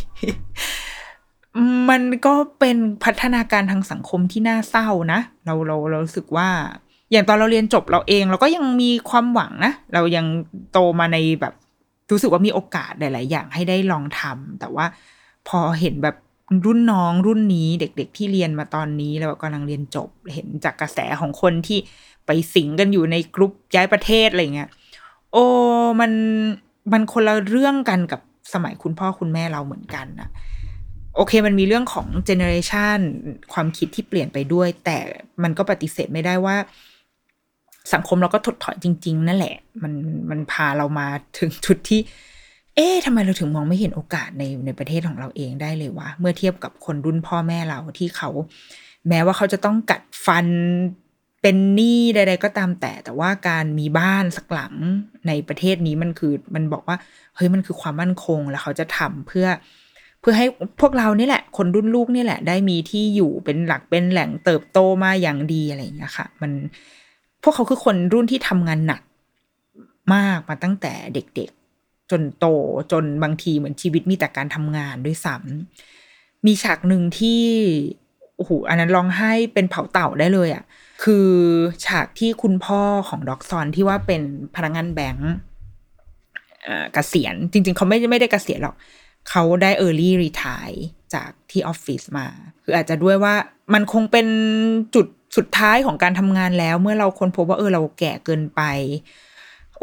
มันก็เป็นพัฒนาการทางสังคมที่น่าเศร้านะ เราเราเรารู้สึกว่า อย่างตอนเราเรียนจบเราเอง เราก็ยังมีความหวังนะ เรายังโตมาในแบบรู้สึกว่ามีโอกาสหลาย ๆ อย่างให้ได้ลองทำแต่ว่าพอเห็นแบบ รุ่นน้องรุ่นนี้เด็ก ๆ ที่เรียนมาตอนนี้แล้วกำลังเรียนจบเห็นจากกระแสของคนที่ไปสิงกันอยู่ในกลุ่มย้ายประเทศอะไรเงี้ยโอ้มันมันคนละเรื่องกันกับสมัยคุณพ่อคุณแม่เราเหมือนกันนะโอเคมันมีเรื่องของเจเนอเรชันความคิดที่เปลี่ยนไปด้วย แต่มันก็ปฏิเสธไม่ได้ว่า สังคมเราก็ถดถอยจริง ๆ นั่นแหละ มันมันพาเรามาถึงจุดที่ เอ๊ะทำไมเราถึงมองไม่เห็นโอกาสในในประเทศของเราเองได้เลยวะ เมื่อเทียบกับคนรุ่นพ่อแม่เราที่เขา แม้ว่าเขาจะต้องกัดฟันเป็นหนี้ใด ๆ ก็ตามแต่ แต่ว่าการมีบ้านสักหลังในประเทศนี้มันคือมันบอกว่า เฮ้ยมันคือความมั่นคงแล้วเขาจะทำเพื่อ เพื่อให้พวกเรานี่แหละ คนรุ่นลูกนี่แหละ ได้มีที่อยู่เป็นหลักเป็นแหล่งเติบโตมาอย่างดีอะไรอย่างเงี้ยค่ะ มันพวกเขาคือคนรุ่นที่ทำงานหนักมากมาตั้งแต่เด็ก จนโตจนบางทีเหมือนชีวิตมีแต่การทำงานด้วยซ้ำมีฉากหนึ่งที่โอ้โหอันนั้นร้องไห้เป็นเผาเต่าได้เลยอะ่ะคือฉากที่คุณพ่อของด็อกซอนที่ว่าเป็นพนักงานแบงก์เกษียณจริง ๆ เขาไม่ไม่ได้เกษียณหรอก เขาได้ Early Retire จากที่ออฟฟิศมา คืออาจจะด้วยว่ามันคงเป็นจุดสุดท้ายของการทำงานแล้ว เมื่อเราค้นพบว่าเออเราแก่เกินไป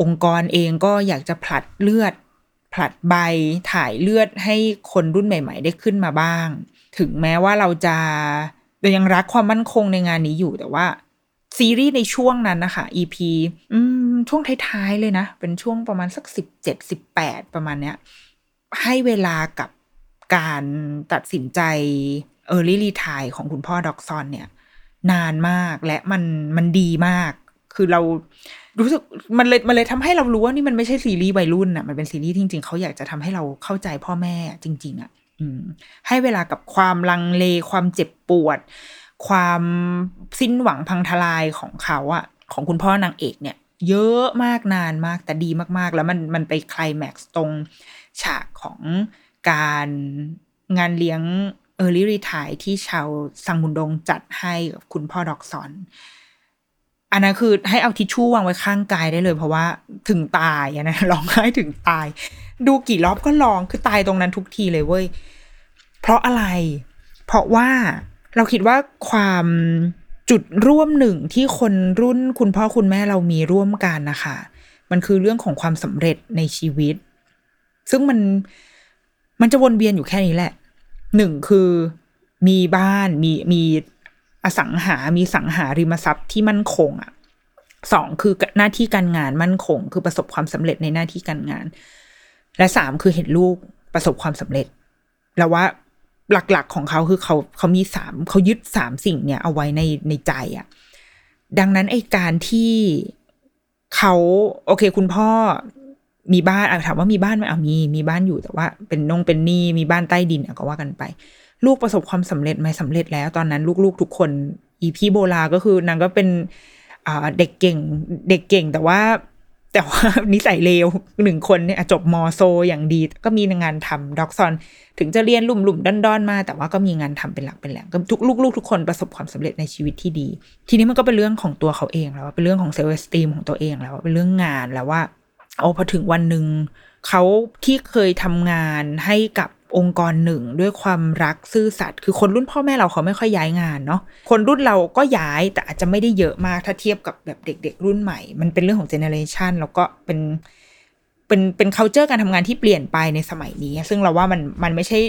องค์กรเองก็อยากจะผลัดเลือด ผลัดใบถ่ายเลือดให้คนรุ่นใหม่ ๆ ได้ขึ้นมาบ้าง ถึงแม้ว่าเราจะยังรักความมั่นคงในงานนี้อยู่แต่ว่าซีรีส์ในช่วงนั้นนะคะ EP อืมช่วงท้ายๆเลยนะ เป็นช่วงประมาณสักสิบเจ็ดสิบแปดประมาณเนี้ย ให้เวลากับการตัดสินใจ Early Retire ของคุณพ่อด็อกซอนเนี่ย นานมากและมันมันดีมาก คือเรารู้สึกมันเลยมันเลยทำให้เรารู้ว่านี่มันไม่ใช่ซีรีส์วัยรุ่นอะมันเป็นซีรีส์จริง ๆเขาอยากจะทำให้เราเข้าใจพ่อแม่จริง ๆอะให้เวลากับความลังเลความเจ็บปวด ความสิ้นหวังพังทลายของเขาอะของคุณพ่อนางเอกเนี่ย เยอะมากนานมากแต่ดีมากๆ แล้วมันมันไปคลายแม็กซ์ตรงฉากของการงานเลี้ยงเออร์ลี่รีทายที่ชาวสังมุนดงจัดให้กับคุณพ่อดอกซอน อันนั้นคือให้เอาทิชชู่วางไว้ข้างกายได้เลย เพราะว่าถึงตายนะร้องไห้ถึงตาย ดูกี่รอบก็ร้องคือตายตรงนั้นทุกทีเลยเว้ย เพราะอะไร เพราะว่าเราคิดว่าความจุดร่วมหนึ่งที่คนรุ่นคุณพ่อคุณแม่เรามีร่วมกันนะคะมันคือเรื่องของความสำเร็จในชีวิต ซึ่งมันมันจะวนเวียนอยู่แค่นี้แหละหนึ่งคือมีบ้านมีมี อสังหา มีสังหาริมทรัพย์ที่มั่นคงอะสองคือหน้าที่การงานมั่นคง คือประสบความสำเร็จในหน้าที่การงาน และสามคือเห็นลูกประสบความสำเร็จ แล้วว่าหลักๆของเขาคือเขาเขามีสามเขายึดสามสิ่งเนี่ยเอาไว้ในในใจอะ่ะดังนั้นไอการที่เขาโอเค คุณพ่อมีบ้านถามว่ามีบ้านไหมอะมีมีบ้านอยู่แต่ว่า เป็นนงเป็นนี่มีบ้านใต้ดินก็ว่ากันไป ลูกประสบความสำเร็จไหมสำเร็จแล้วตอนนั้นลูกๆทุกคน อีพี่โบลาก็คือนางก็เป็นเด็กเก่ง เด็กเก่งแต่ว่าแต่ว่านิสัยเลวหนึ่งคนเนี่ยจบมอโซอย่างดี ก็มีงานทำด็อกซอน ถึงจะเรียนลุ่มลุ่มๆดอนๆมา แต่ว่าก็มีงานทำเป็นหลักเป็นแหล่งก็ทุกลูกๆทุกคนประสบความสำเร็จในชีวิตที่ดี ทีนี้มันก็เป็นเรื่องของตัวเขาเองแล้วเป็นเรื่องของเซลล์สตีมของตัวเองแล้วเป็นเรื่องงานแล้วว่าโอ้พอถึงวันหนึ่งเขาที่เคยทำงานให้กับ องค์กรหนึ่งด้วยความรักซื่อสัตย์คือคนรุ่นพ่อแม่เราเขาไม่ค่อยย้ายงานเนาะคนรุ่นเราก็ย้ายแต่อาจจะไม่ได้เยอะมากถ้าเทียบกับแบบเด็ก ๆ รุ่นใหม่ มันเป็นเรื่องของเจเนอเรชันแล้วก็เป็นเป็นเป็น culture การทำงานที่เปลี่ยนไปในสมัยนี้ ซึ่งเราว่ามันมันไม่ใช่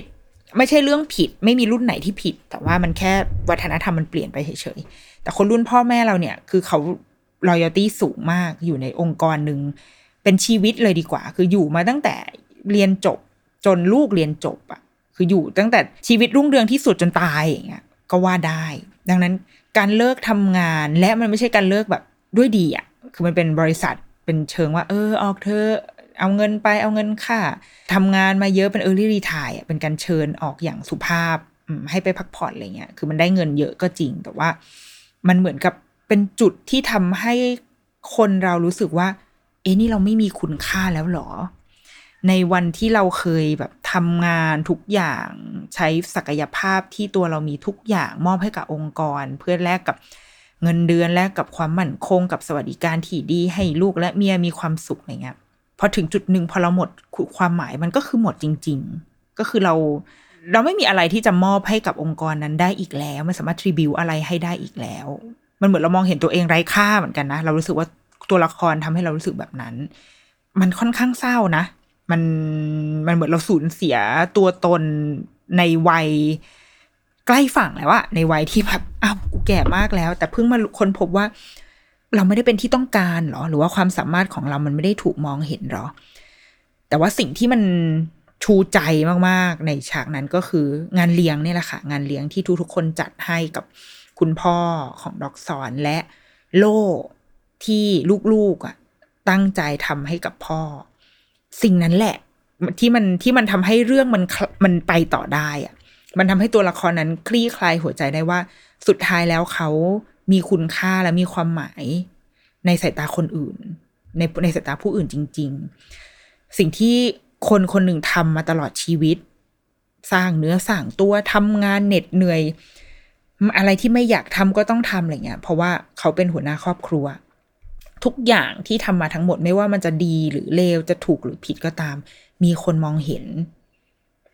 ไม่ใช่เรื่องผิด ไม่มีรุ่นไหนที่ผิด แต่ว่ามันแค่วัฒนธรรมมันเปลี่ยนไปเฉยๆแต่คนรุ่นพ่อแม่เราเนี่ย คือเขา loyalty สูงมากอยู่ในองค์กรหนึ่งเป็นชีวิตเลยดีกว่า คืออยู่มาตั้งแต่เรียนจบ จนลูกเรียนจบอะคืออยู่ตั้งแต่ชีวิตรุ่งเรืองที่สุดจนตายอย่างเงี้ยก็ว่าได้ ดังนั้นการเลิกทำงานและมันไม่ใช่การเลิกแบบด้วยดีอะคือมันเป็นบริษัทเป็นเชิงว่า เออออกเธอเอาเงินไปเอาเงินค่าทำงานมาเยอะเป็น early retire อะเป็นการเชิญออกอย่างสุภาพให้ไปพักผ่อนอะไรเงี้ย คือมันได้เงินเยอะก็จริง แต่ว่ามันเหมือนกับเป็นจุดที่ทำให้คนเรารู้สึกว่า เอ๊ะนี่เราไม่มีคุณค่าแล้วหรอ ในวันที่เราเคยแบบทำงานทุกอย่างใช้ศักยภาพที่ตัวเรามีทุกอย่างมอบให้กับองค์กร เพื่อแลกกับเงินเดือนแลกกับความมั่นคงกับสวัสดิการที่ดีให้ลูกและเมียมีความสุขอะไรเงี้ยพอถึงจุดหนึ่งพอเราหมดความหมายมันก็คือหมดจริง ๆ ก็คือเราเราไม่มีอะไรที่จะมอบให้กับองค์กรนั้นได้อีกแล้วไม่สามารถทริบิวอะไรให้ได้อีกแล้ว มันเหมือนเรามองเห็นตัวเองไร้ค่าเหมือนกันนะ เรารู้สึกว่าตัวละครทำให้เรารู้สึกแบบนั้น มันค่อนข้างเศร้านะ มันมันเหมือนเราสูญเสียตัวตนในวัยใกล้ฝั่งแล้วอะในวัยที่แบบอ้าวกูแก่มากแล้ว แต่เพิ่งมาค้นพบว่า เราไม่ได้เป็นที่ต้องการหรอ หรือว่าความสามารถของเรามันไม่ได้ถูกมองเห็นหรอ แต่ว่าสิ่งที่มันชูใจมากๆ ในฉากนั้นก็คืองานเลี้ยงนี่แหละค่ะ งานเลี้ยงที่ทุกๆคนจัดให้กับคุณพ่อของดอกซอนและโล่ที่ลูกๆอะตั้งใจทำให้กับพ่อ สิ่งนั้นแหละ ที่มันที่มันทำให้เรื่องมันมันไปต่อได้อะมันทำให้ตัวละครนั้นคลี่คลายหัวใจได้ว่า สุดท้ายแล้วเขามีคุณค่าและมีความหมาย ในสายตาคนอื่น ในในสายตาผู้อื่นจริง ๆ สิ่งที่คนคนหนึ่งทำมาตลอดชีวิต สร้างเนื้อสร้างตัวทำงานเหน็ดเหนื่อย อะไรที่ไม่อยากทำก็ต้องทำอะไรเงี้ย เพราะว่าเขาเป็นหัวหน้าครอบครัว ทุกอย่างที่ทำมาทั้งหมดไม่ว่ามันจะดีหรือเลวจะถูกหรือผิดก็ตาม มีคนมองเห็น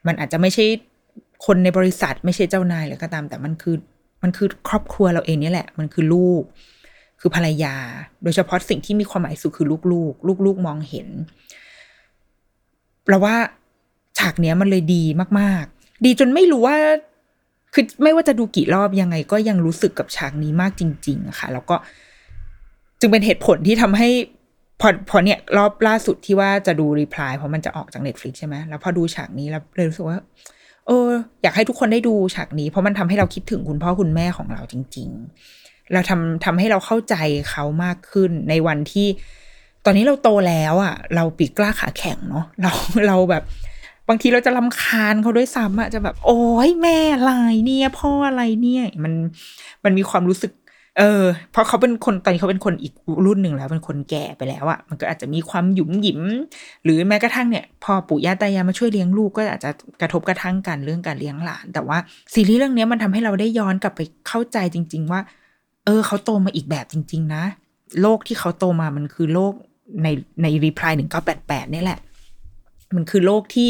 มันอาจจะไม่ใช่คนในบริษัทไม่ใช่เจ้านายหรือก็ตาม แต่มันคือมันคือครอบครัวเราเองนี่แหละ มันคือลูก คือภรรยา โดยเฉพาะสิ่งที่มีความหมายสุดคือลูกๆ ลูกๆมองเห็นเราว่าฉากเนี้ยมันเลยดีมากๆ ดีจนไม่รู้ว่าคือไม่ว่าจะดูกี่รอบยังไง ก็ยังรู้สึกกับฉากนี้มากจริง ๆอะค่ะ แล้วก็ จึงเป็นเหตุผลที่ทำให้ พอพอเนี่ย รอบล่าสุดที่ว่าจะดูรีプライเพราะมันจะออกจาก Netflix ใช่ไหมแล้วพอดูฉากนี้แล้วเลยรู้สึกว่า เออ อยากให้ทุกคนได้ดูฉากนี้ เพราะมันทำให้เราคิดถึงคุณพ่อคุณแม่ของเราจริง ๆ เราทำทำให้เราเข้าใจเขามากขึ้นในวันที่ ตอนนี้เราโตแล้วอะ่ะ เราปีกกล้าขาแข็งเนาะเราเราแบบ บางทีเราจะลำคาญเขาด้วยซ้ำอะจะแบบ โอ้ยแม่อะไรเนี่ย พ่ออะไรเนี่ย มันมันมีความรู้สึก เออเพราะเขาเป็นคนตอนนี้เขาเป็นคนอีกรุ่นหนึ่งแล้วเป็นคนแก่ไปแล้วอะมันก็อาจจะมีความหยุมหยิม หรือแม้กระทั่งเนี่ย พอปู่ย่าตายายมาช่วยเลี้ยงลูกก็อาจจะกระทบกระทั่งกันเรื่องการเลี้ยงหลาน แต่ว่าซีรีส์เรื่องนี้มันทำให้เราได้ย้อนกลับไปเข้าใจจริง ๆ ว่า เออเขาโตมาอีกแบบจริง ๆ นะ โลกที่เขาโตมามันคือโลกในในรีプライหนึ่งเก้าแปดแปดนี่แหละ มันคือโลกที่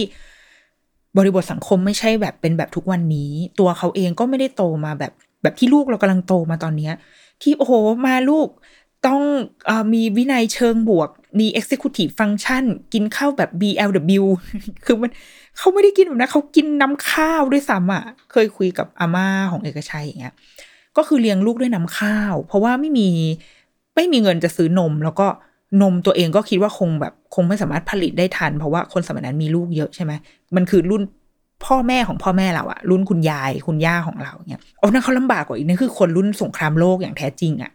บริบทสังคมไม่ใช่แบบเป็นแบบทุกวันนี้ ตัวเขาเองก็ไม่ได้โตมาแบบ แบบที่ลูกเรากำลังโตมาตอนเนี้ย ที่โอ้โหมาลูกต้องอมีวินัยเชิงบวก มี executive function กินข้าวแบบ BLW คือมันเขาไม่ได้กินแบบนั้นเขากินน้ำข้าวด้วยซ้ำอะ เคยคุยกับอาม่าของเอกชัยอย่างเงี้ย ก็คือเลี้ยงลูกด้วยน้ำข้าว เพราะว่าไม่มีไม่มีเงินจะซื้อนม แล้วก็นมตัวเองก็คิดว่าคงแบบคงไม่สามารถผลิตได้ทัน เพราะว่าคนสมัยนั้นมีลูกเยอะใช่ไหมมันคือรุ่น พ่อแม่ของพ่อแม่เราอะรุ่นคุณยายคุณย่าของเราเนี่ยโอ้นั่นเขาลำบากกว่าอีกนั่นคือคนรุ่นสงครามโลกอย่างแท้จริงอะ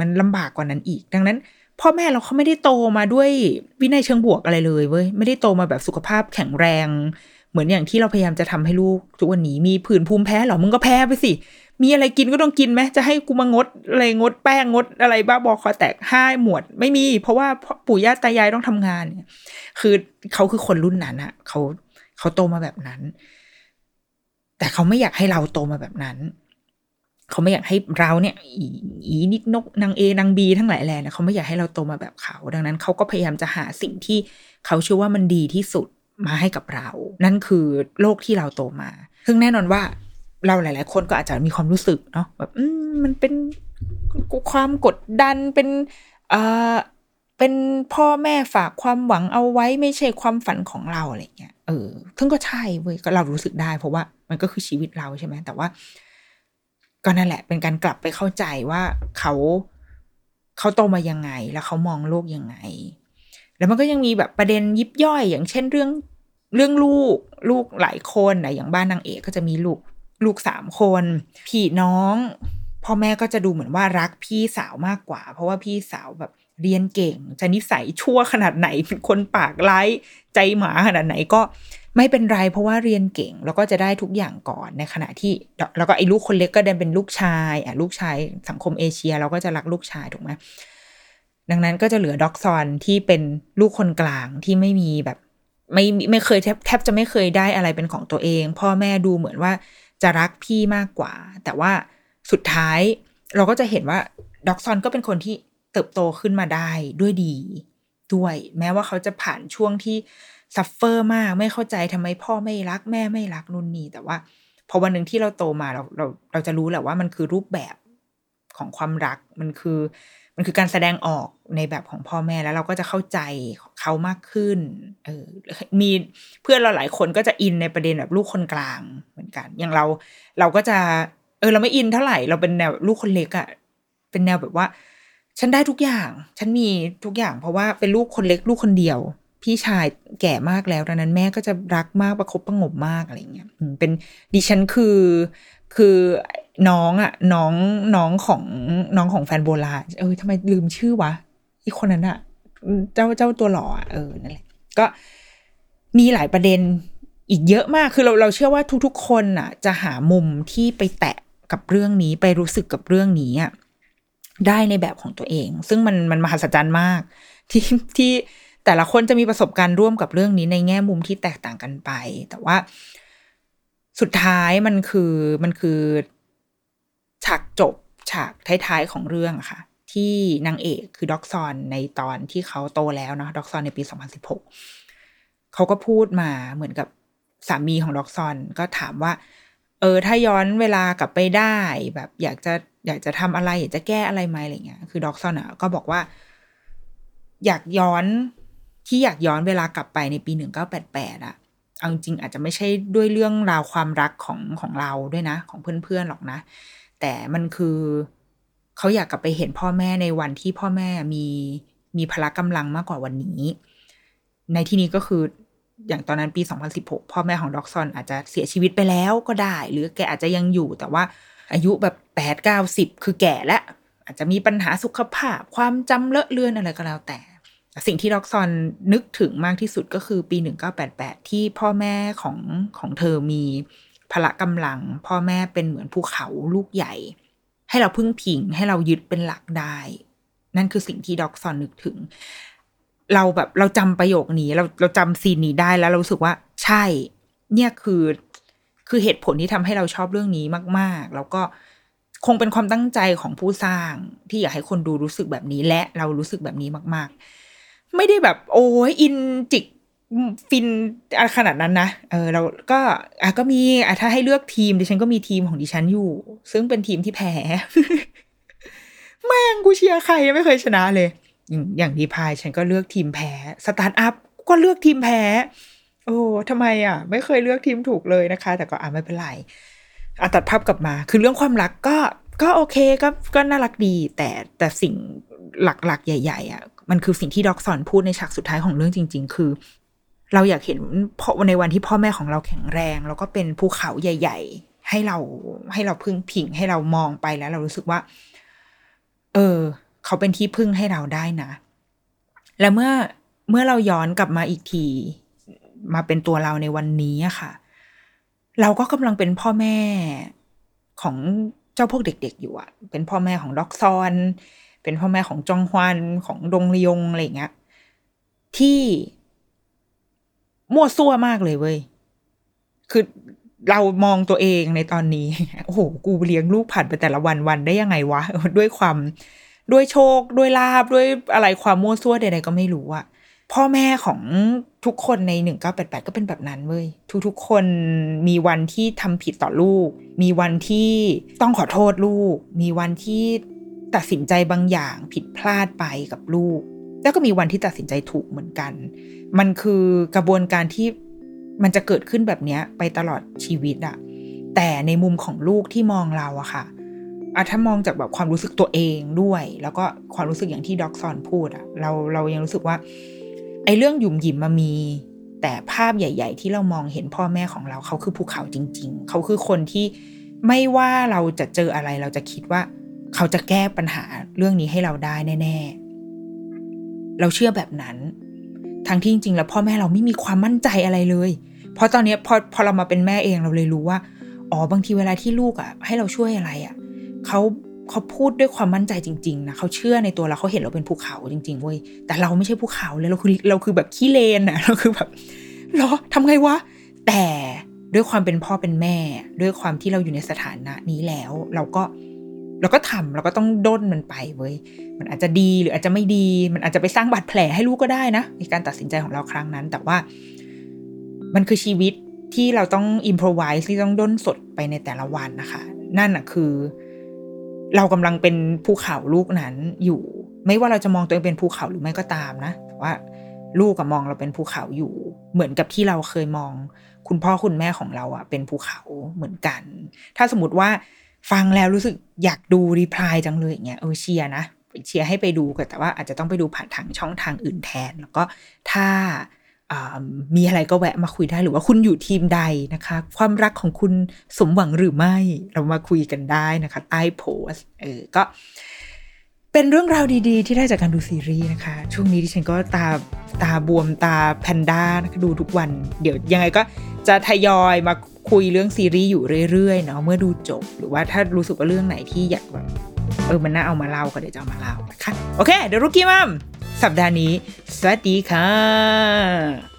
มันลำบากกว่านั้นอีก ดังนั้น พ่อแม่เราเขาไม่ได้โตมาด้วยวินัยเชิงบวกอะไรเลยเว้ยไม่ได้โตมาแบบสุขภาพแข็งแรง เหมือนอย่างที่เราพยายามจะทำให้ลูกทุกวันนี้มีผื่นภูมิแพ้เหรอมึงก็แพ้ไปสิมีอะไรกินก็ต้องกินไหมจะให้กูมางดอะไรงดแป้งงดอะไรบ้าบอคอแตกห้าหมวด ไม่มี เพราะว่าปู่ย่าตายายต้องทำงานเนี่ยคือเขาคือคนรุ่นนั้นอะเขา เขาโตมาแบบนั้น แต่เขาไม่อยากให้เราโตมาแบบนั้น เขาไม่อยากให้เราเนี่ยอีนิดนกนางเอนางบีทั้งหลายแหล่เนี่ยเขาไม่อยากให้เราโตมาแบบเขา ดังนั้นเขาก็พยายามจะหาสิ่งที่เขาเชื่อว่ามันดีที่สุดมาให้กับเรา นั่นคือโลกที่เราโตมา ซึ่งแน่นอนว่าเราหลาย ๆ คนก็อาจจะมีความรู้สึกเนาะแบบมมันเป็นความกดดันเป็น เป็นพ่อแม่ฝากความหวังเอาไว้ไม่ใช่ความฝันของเราอะไรเงี้ย เออซึ่งก็ใช่เว้ยก็เรารู้สึกได้ เพราะว่ามันก็คือชีวิตเราใช่ไหมแต่ว่า ก็นั่นแหละ เป็นการกลับไปเข้าใจว่าเขาเขาโตมายังไง แล้วเขามองโลกยังไง แล้วมันก็ยังมีแบบประเด็นยิบย่อย อย่างเช่นเรื่องเรื่องลูกลูกหลายคนนะอย่างบ้านนางเอกก็จะมีลูกลูกสามคนพี่น้องพ่อแม่ก็จะดูเหมือนว่ารักพี่สาวมากกว่า เพราะว่าพี่สาวแบบ เรียนเก่งจะนิสัยชั่วขนาดไหนเป็นคนปากร้ายใจหมาขนาดไหนก็ไม่เป็นไรเพราะว่าเรียนเก่งแล้วก็จะได้ทุกอย่างก่อนในขณะที่ แล้วก็ไอ้ลูกคนเล็กก็ดันเป็นลูกชายอะลูกชายสังคมเอเชียเราก็จะรักลูกชายถูกไหมดังนั้นก็จะเหลือด็อกซอนที่เป็นลูกคนกลางที่ไม่มีแบบ ไม่ไม่เคยแทบแทบจะไม่เคยได้อะไรเป็นของตัวเอง พ่อแม่ดูเหมือนว่าจะรักพี่มากกว่า แต่ว่าสุดท้ายเราก็จะเห็นว่าด็อกซอนก็เป็นคนที่ เติบโตขึ้นมาได้ด้วยดี ด้วย แม้ว่าเขาจะผ่านช่วงที่ suffer มากไม่เข้าใจทำไมพ่อไม่รักแม่ไม่รักนุ่นนี่แต่ว่าพอวันหนึ่งที่เราโตมาเราเราเราจะรู้แหละว่ามันคือรูปแบบของความรักมันคือ มันคือการแสดงออกในแบบของพ่อแม่แล้วเราก็จะเข้าใจเขามากขึ้น เออมีเพื่อนเราหลายคนก็จะอินในประเด็นแบบลูกคนกลางเหมือนกัน อย่างเราเราก็จะ เออ เราไม่อินเท่าไหร่เราเป็นแนวลูกคนเล็กอะ่ะเป็นแนวแบบว่า ฉันได้ทุกอย่าง ฉันมีทุกอย่าง เพราะว่าเป็นลูกคนเล็กลูกคนเดียว พี่ชายแก่มากแล้วดังนั้นแม่ก็จะรักมากประคบประงมมากอะไรเงี้ยเป็นดิฉันคือคือน้องอะน้องน้องของน้องของแฟนโบราณเออทำไมลืมชื่อวะอีกคนนั้นอะเจ้าเจ้าตัวหล่อเออนั่นแหละก็มีหลายประเด็นอีกเยอะมากคือเราเราเชื่อว่าทุกๆคนอะจะหามุมที่ไปแตะกับเรื่องนี้ไปรู้สึกกับเรื่องนี้อะ ได้ในแบบของตัวเอง ซึ่งมันมันมหัศจรรย์มาก ที่ที่แต่ละคนจะมีประสบการณ์ร่วมกับเรื่องนี้ในแง่มุมที่แตกต่างกันไป แต่ว่าสุดท้ายมันคือมันคือฉากจบฉากท้ายๆของเรื่องค่ะ ที่นางเอกคือด็อกซอนในตอนที่เขาโตแล้วเนาะด็อกซอนในปี 2016 เขาก็พูดมาเหมือนกับสามีของด็อกซอนก็ถามว่า เออ ถ้าย้อนเวลากลับไปได้แบบอยากจะอยากจะทำอะไร อยากจะแก้อะไรไหมอะไรเงี้ย คือด็อกซอนอะก็บอกว่า อยากย้อนที่อยากย้อนเวลากลับไปในปี1988อะเอาจริงอาจจะไม่ใช่ด้วยเรื่องราวความรักของของเราด้วยนะ ของเพื่อนๆหรอกนะ แต่มันคือเขาอยากกลับไปเห็นพ่อแม่ในวันที่พ่อแม่มีมีพละกำลังมากกว่าวันนี้ ในที่นี้ก็คือ อย่างตอนนั้นปี 2016 พ่อแม่ของด็อกซอนอาจจะเสียชีวิตไปแล้วก็ได้ หรือแกอาจจะยังอยู่แต่ว่าอายุแบบแปดเก้าสิบคือแก่แล้ว อาจจะมีปัญหาสุขภาพ ความจำเลอะเลือนอะไรก็แล้วแต่ สิ่งที่ด็อกซอนนึกถึงมากที่สุดก็คือปี 1988 ที่พ่อแม่ของของเธอมีพละกำลัง พ่อแม่เป็นเหมือนภูเขาลูกใหญ่ ให้เราพึ่งพิงให้เรายึดเป็นหลักได้ นั่นคือสิ่งที่ด็อกซอนนึกถึง เราแบบเราจำประโยคนี้ เราเราจำซีนนี้ได้แล้วเราสึกว่าใช่ เนี่ยคือ คือเหตุผลที่ทำให้เราชอบเรื่องนี้มาก ๆ แล้วก็คงเป็นความตั้งใจของผู้สร้างที่อยากให้คนดูรู้สึกแบบนี้ และเรารู้สึกแบบนี้มาก ๆ ไม่ได้แบบ โอ้ยอินจิกฟินขนาดนั้นนะ เออเราก็อะก็มีอะถ้าให้เลือกทีมดิฉันก็มีทีมของดิฉันอยู่ ซึ่งเป็นทีมที่แพ้ แม่งกูเชียร์ใครไม่เคยชนะเลย อย่างอย่างดีพายฉันก็เลือกทีมแพ้สตาร์ทอัพก็เลือกทีมแพ้ โอ้ทำไมอะ ไม่เคยเลือกทีมถูกเลยนะคะ แต่ก็อะไม่เป็นไรอะตัดภาพกลับมา คือเรื่องความรักก็ก็โอเคก็ก็น่ารักดี แต่แต่สิ่งหลักๆ ใหญ่ ๆ อะ มันคือสิ่งที่ด็อกสอนพูดในฉากสุดท้ายของเรื่องจริง ๆ คือ เราอยากเห็นพในวันที่พ่อแม่ของเราแข็งแรง แล้วก็เป็นภูเขาใหญ่ ๆ ให้เราให้เราพึ่งพิงให้เรามองไปแล้ว เรารู้สึกว่า เออ เขาเป็นที่พึ่งให้เราได้นะ และเมื่อเมื่อเราย้อนกลับมาอีกที มาเป็นตัวเราในวันนี้อะค่ะ เราก็กำลังเป็นพ่อแม่ของเจ้าพวกเด็ก ๆ อยู่อะเป็นพ่อแม่ของด็อกซอน เป็นพ่อแม่ของจองฮวานของดงลยงอะไรอย่างเงี้ยที่มั่วซั่วมากเลยเว้ย คือเรามองตัวเองในตอนนี้ โอ้โห กูเลี้ยงลูกผ่านไปแต่ละวันวันได้ยังไงวะ ด้วยความ ด้วยโชคด้วยลาบด้วยอะไรความมั่วซั่วใดๆก็ไม่รู้อะพ่อแม่ของทุกคนในหนึ่งเก้าแปดแปดก็เป็นแบบนั้นเว้ยทุกๆคนมีวันที่ทำผิดต่อลูก มีวันที่ต้องขอโทษลูก มีวันที่ตัดสินใจบางอย่างผิดพลาดไปกับลูก แล้วก็มีวันที่ตัดสินใจถูกเหมือนกัน มันคือกระบวนการที่มันจะเกิดขึ้นแบบนี้ไปตลอดชีวิตอะแต่ในมุมของลูกที่มองเราอะค่ะ อะถ้ามองจากแบบความรู้สึกตัวเองด้วย แล้วก็ความรู้สึกอย่างที่ด็อกซอนพูดอะเราเรายังรู้สึกว่า ไอ้เรื่องหยุ่มหยิมมามี แต่ภาพใหญ่ ๆ ที่เรามองเห็นพ่อแม่ของเราเขาคือภูเขาจริง ๆ เขาคือคนที่ไม่ว่าเราจะเจออะไรเราจะคิดว่า เขาจะแก้ปัญหาเรื่องนี้ให้เราได้แน่ ๆ เราเชื่อแบบนั้น ทั้งที่จริงๆแล้วพ่อแม่เราไม่มีความมั่นใจอะไรเลย เพราะตอนนี้พอพอเรามาเป็นแม่เองเราเลยรู้ว่าอ๋อบางทีเวลาที่ลูกอะ ให้เราช่วยอะไรอะ เขาเขาพูดด้วยความมั่นใจจริงๆนะเขาเชื่อในตัวเราเขาเห็นเราเป็นภูเขาจริงๆเว้ยแต่เราไม่ใช่ภูเขาเลยเราคือเราคือแบบขี้เลนอะเราคือแบบหรอทำไงวะแต่ด้วยความเป็นพ่อเป็นแม่ ด้วยความที่เราอยู่ในสถานะนี้แล้ว เราก็เราก็ทำเราก็ต้องด้นมันไปเว้ยมันอาจจะดีหรืออาจจะไม่ดี มันอาจจะไปสร้างบาดแผลให้ลูกก็ได้นะในการตัดสินใจของเราครั้งนั้น แต่ว่ามันคือชีวิตที่เราต้องอิมพรไวส์ที่ต้องด้นสดไปในแต่ละวันนะคะ นั่นอะคือ เรากำลังเป็นภูเขาลูกนั้นอยู่ ไม่ว่าเราจะมองตัวเองเป็นภูเขาหรือไม่ก็ตามนะแต่ว่าลูกกับมองเราเป็นภูเขาอยู่ เหมือนกับที่เราเคยมอง คุณพ่อคุณแม่ของเราอะเป็นภูเขาเหมือนกัน ถ้าสมมติว่าฟังแล้วรู้สึกอยากดูรีプライจังเลยอย่างเงี้ยเออเชียร์นะเชียร์ให้ไปดูกันแต่ว่าอาจจะต้องไปดูผ่านทางช่องทางอื่นแทน แล้วก็ถ้า มีอะไรก็แวะมาคุยได้หรือว่าคุณอยู่ทีมใดนะคะ ความรักของคุณสมหวังหรือไม่เรามาคุยกันได้นะคะ ใต้โพสเออก็เป็นเรื่องราวดีๆ ที่ได้จากการดูซีรีส์นะคะ ช่วงนี้ดิฉันก็ตาตาบวมตาแพนด้านะคะดูทุกวัน เดี๋ยวยังไงก็จะทยอยมาคุยเรื่องซีรีส์อยู่เรื่อยๆเนาะเมื่อดูจบ หรือว่าถ้ารู้สึกว่าเรื่องไหนที่อยากแบบเออมันน่าเอามาเล่าก็เดี๋ยวจะเอามาเล่านะคะโอเคเดี๋ยวรุกี้มัม สัปดาห์นี้ สวัสดีค่ะ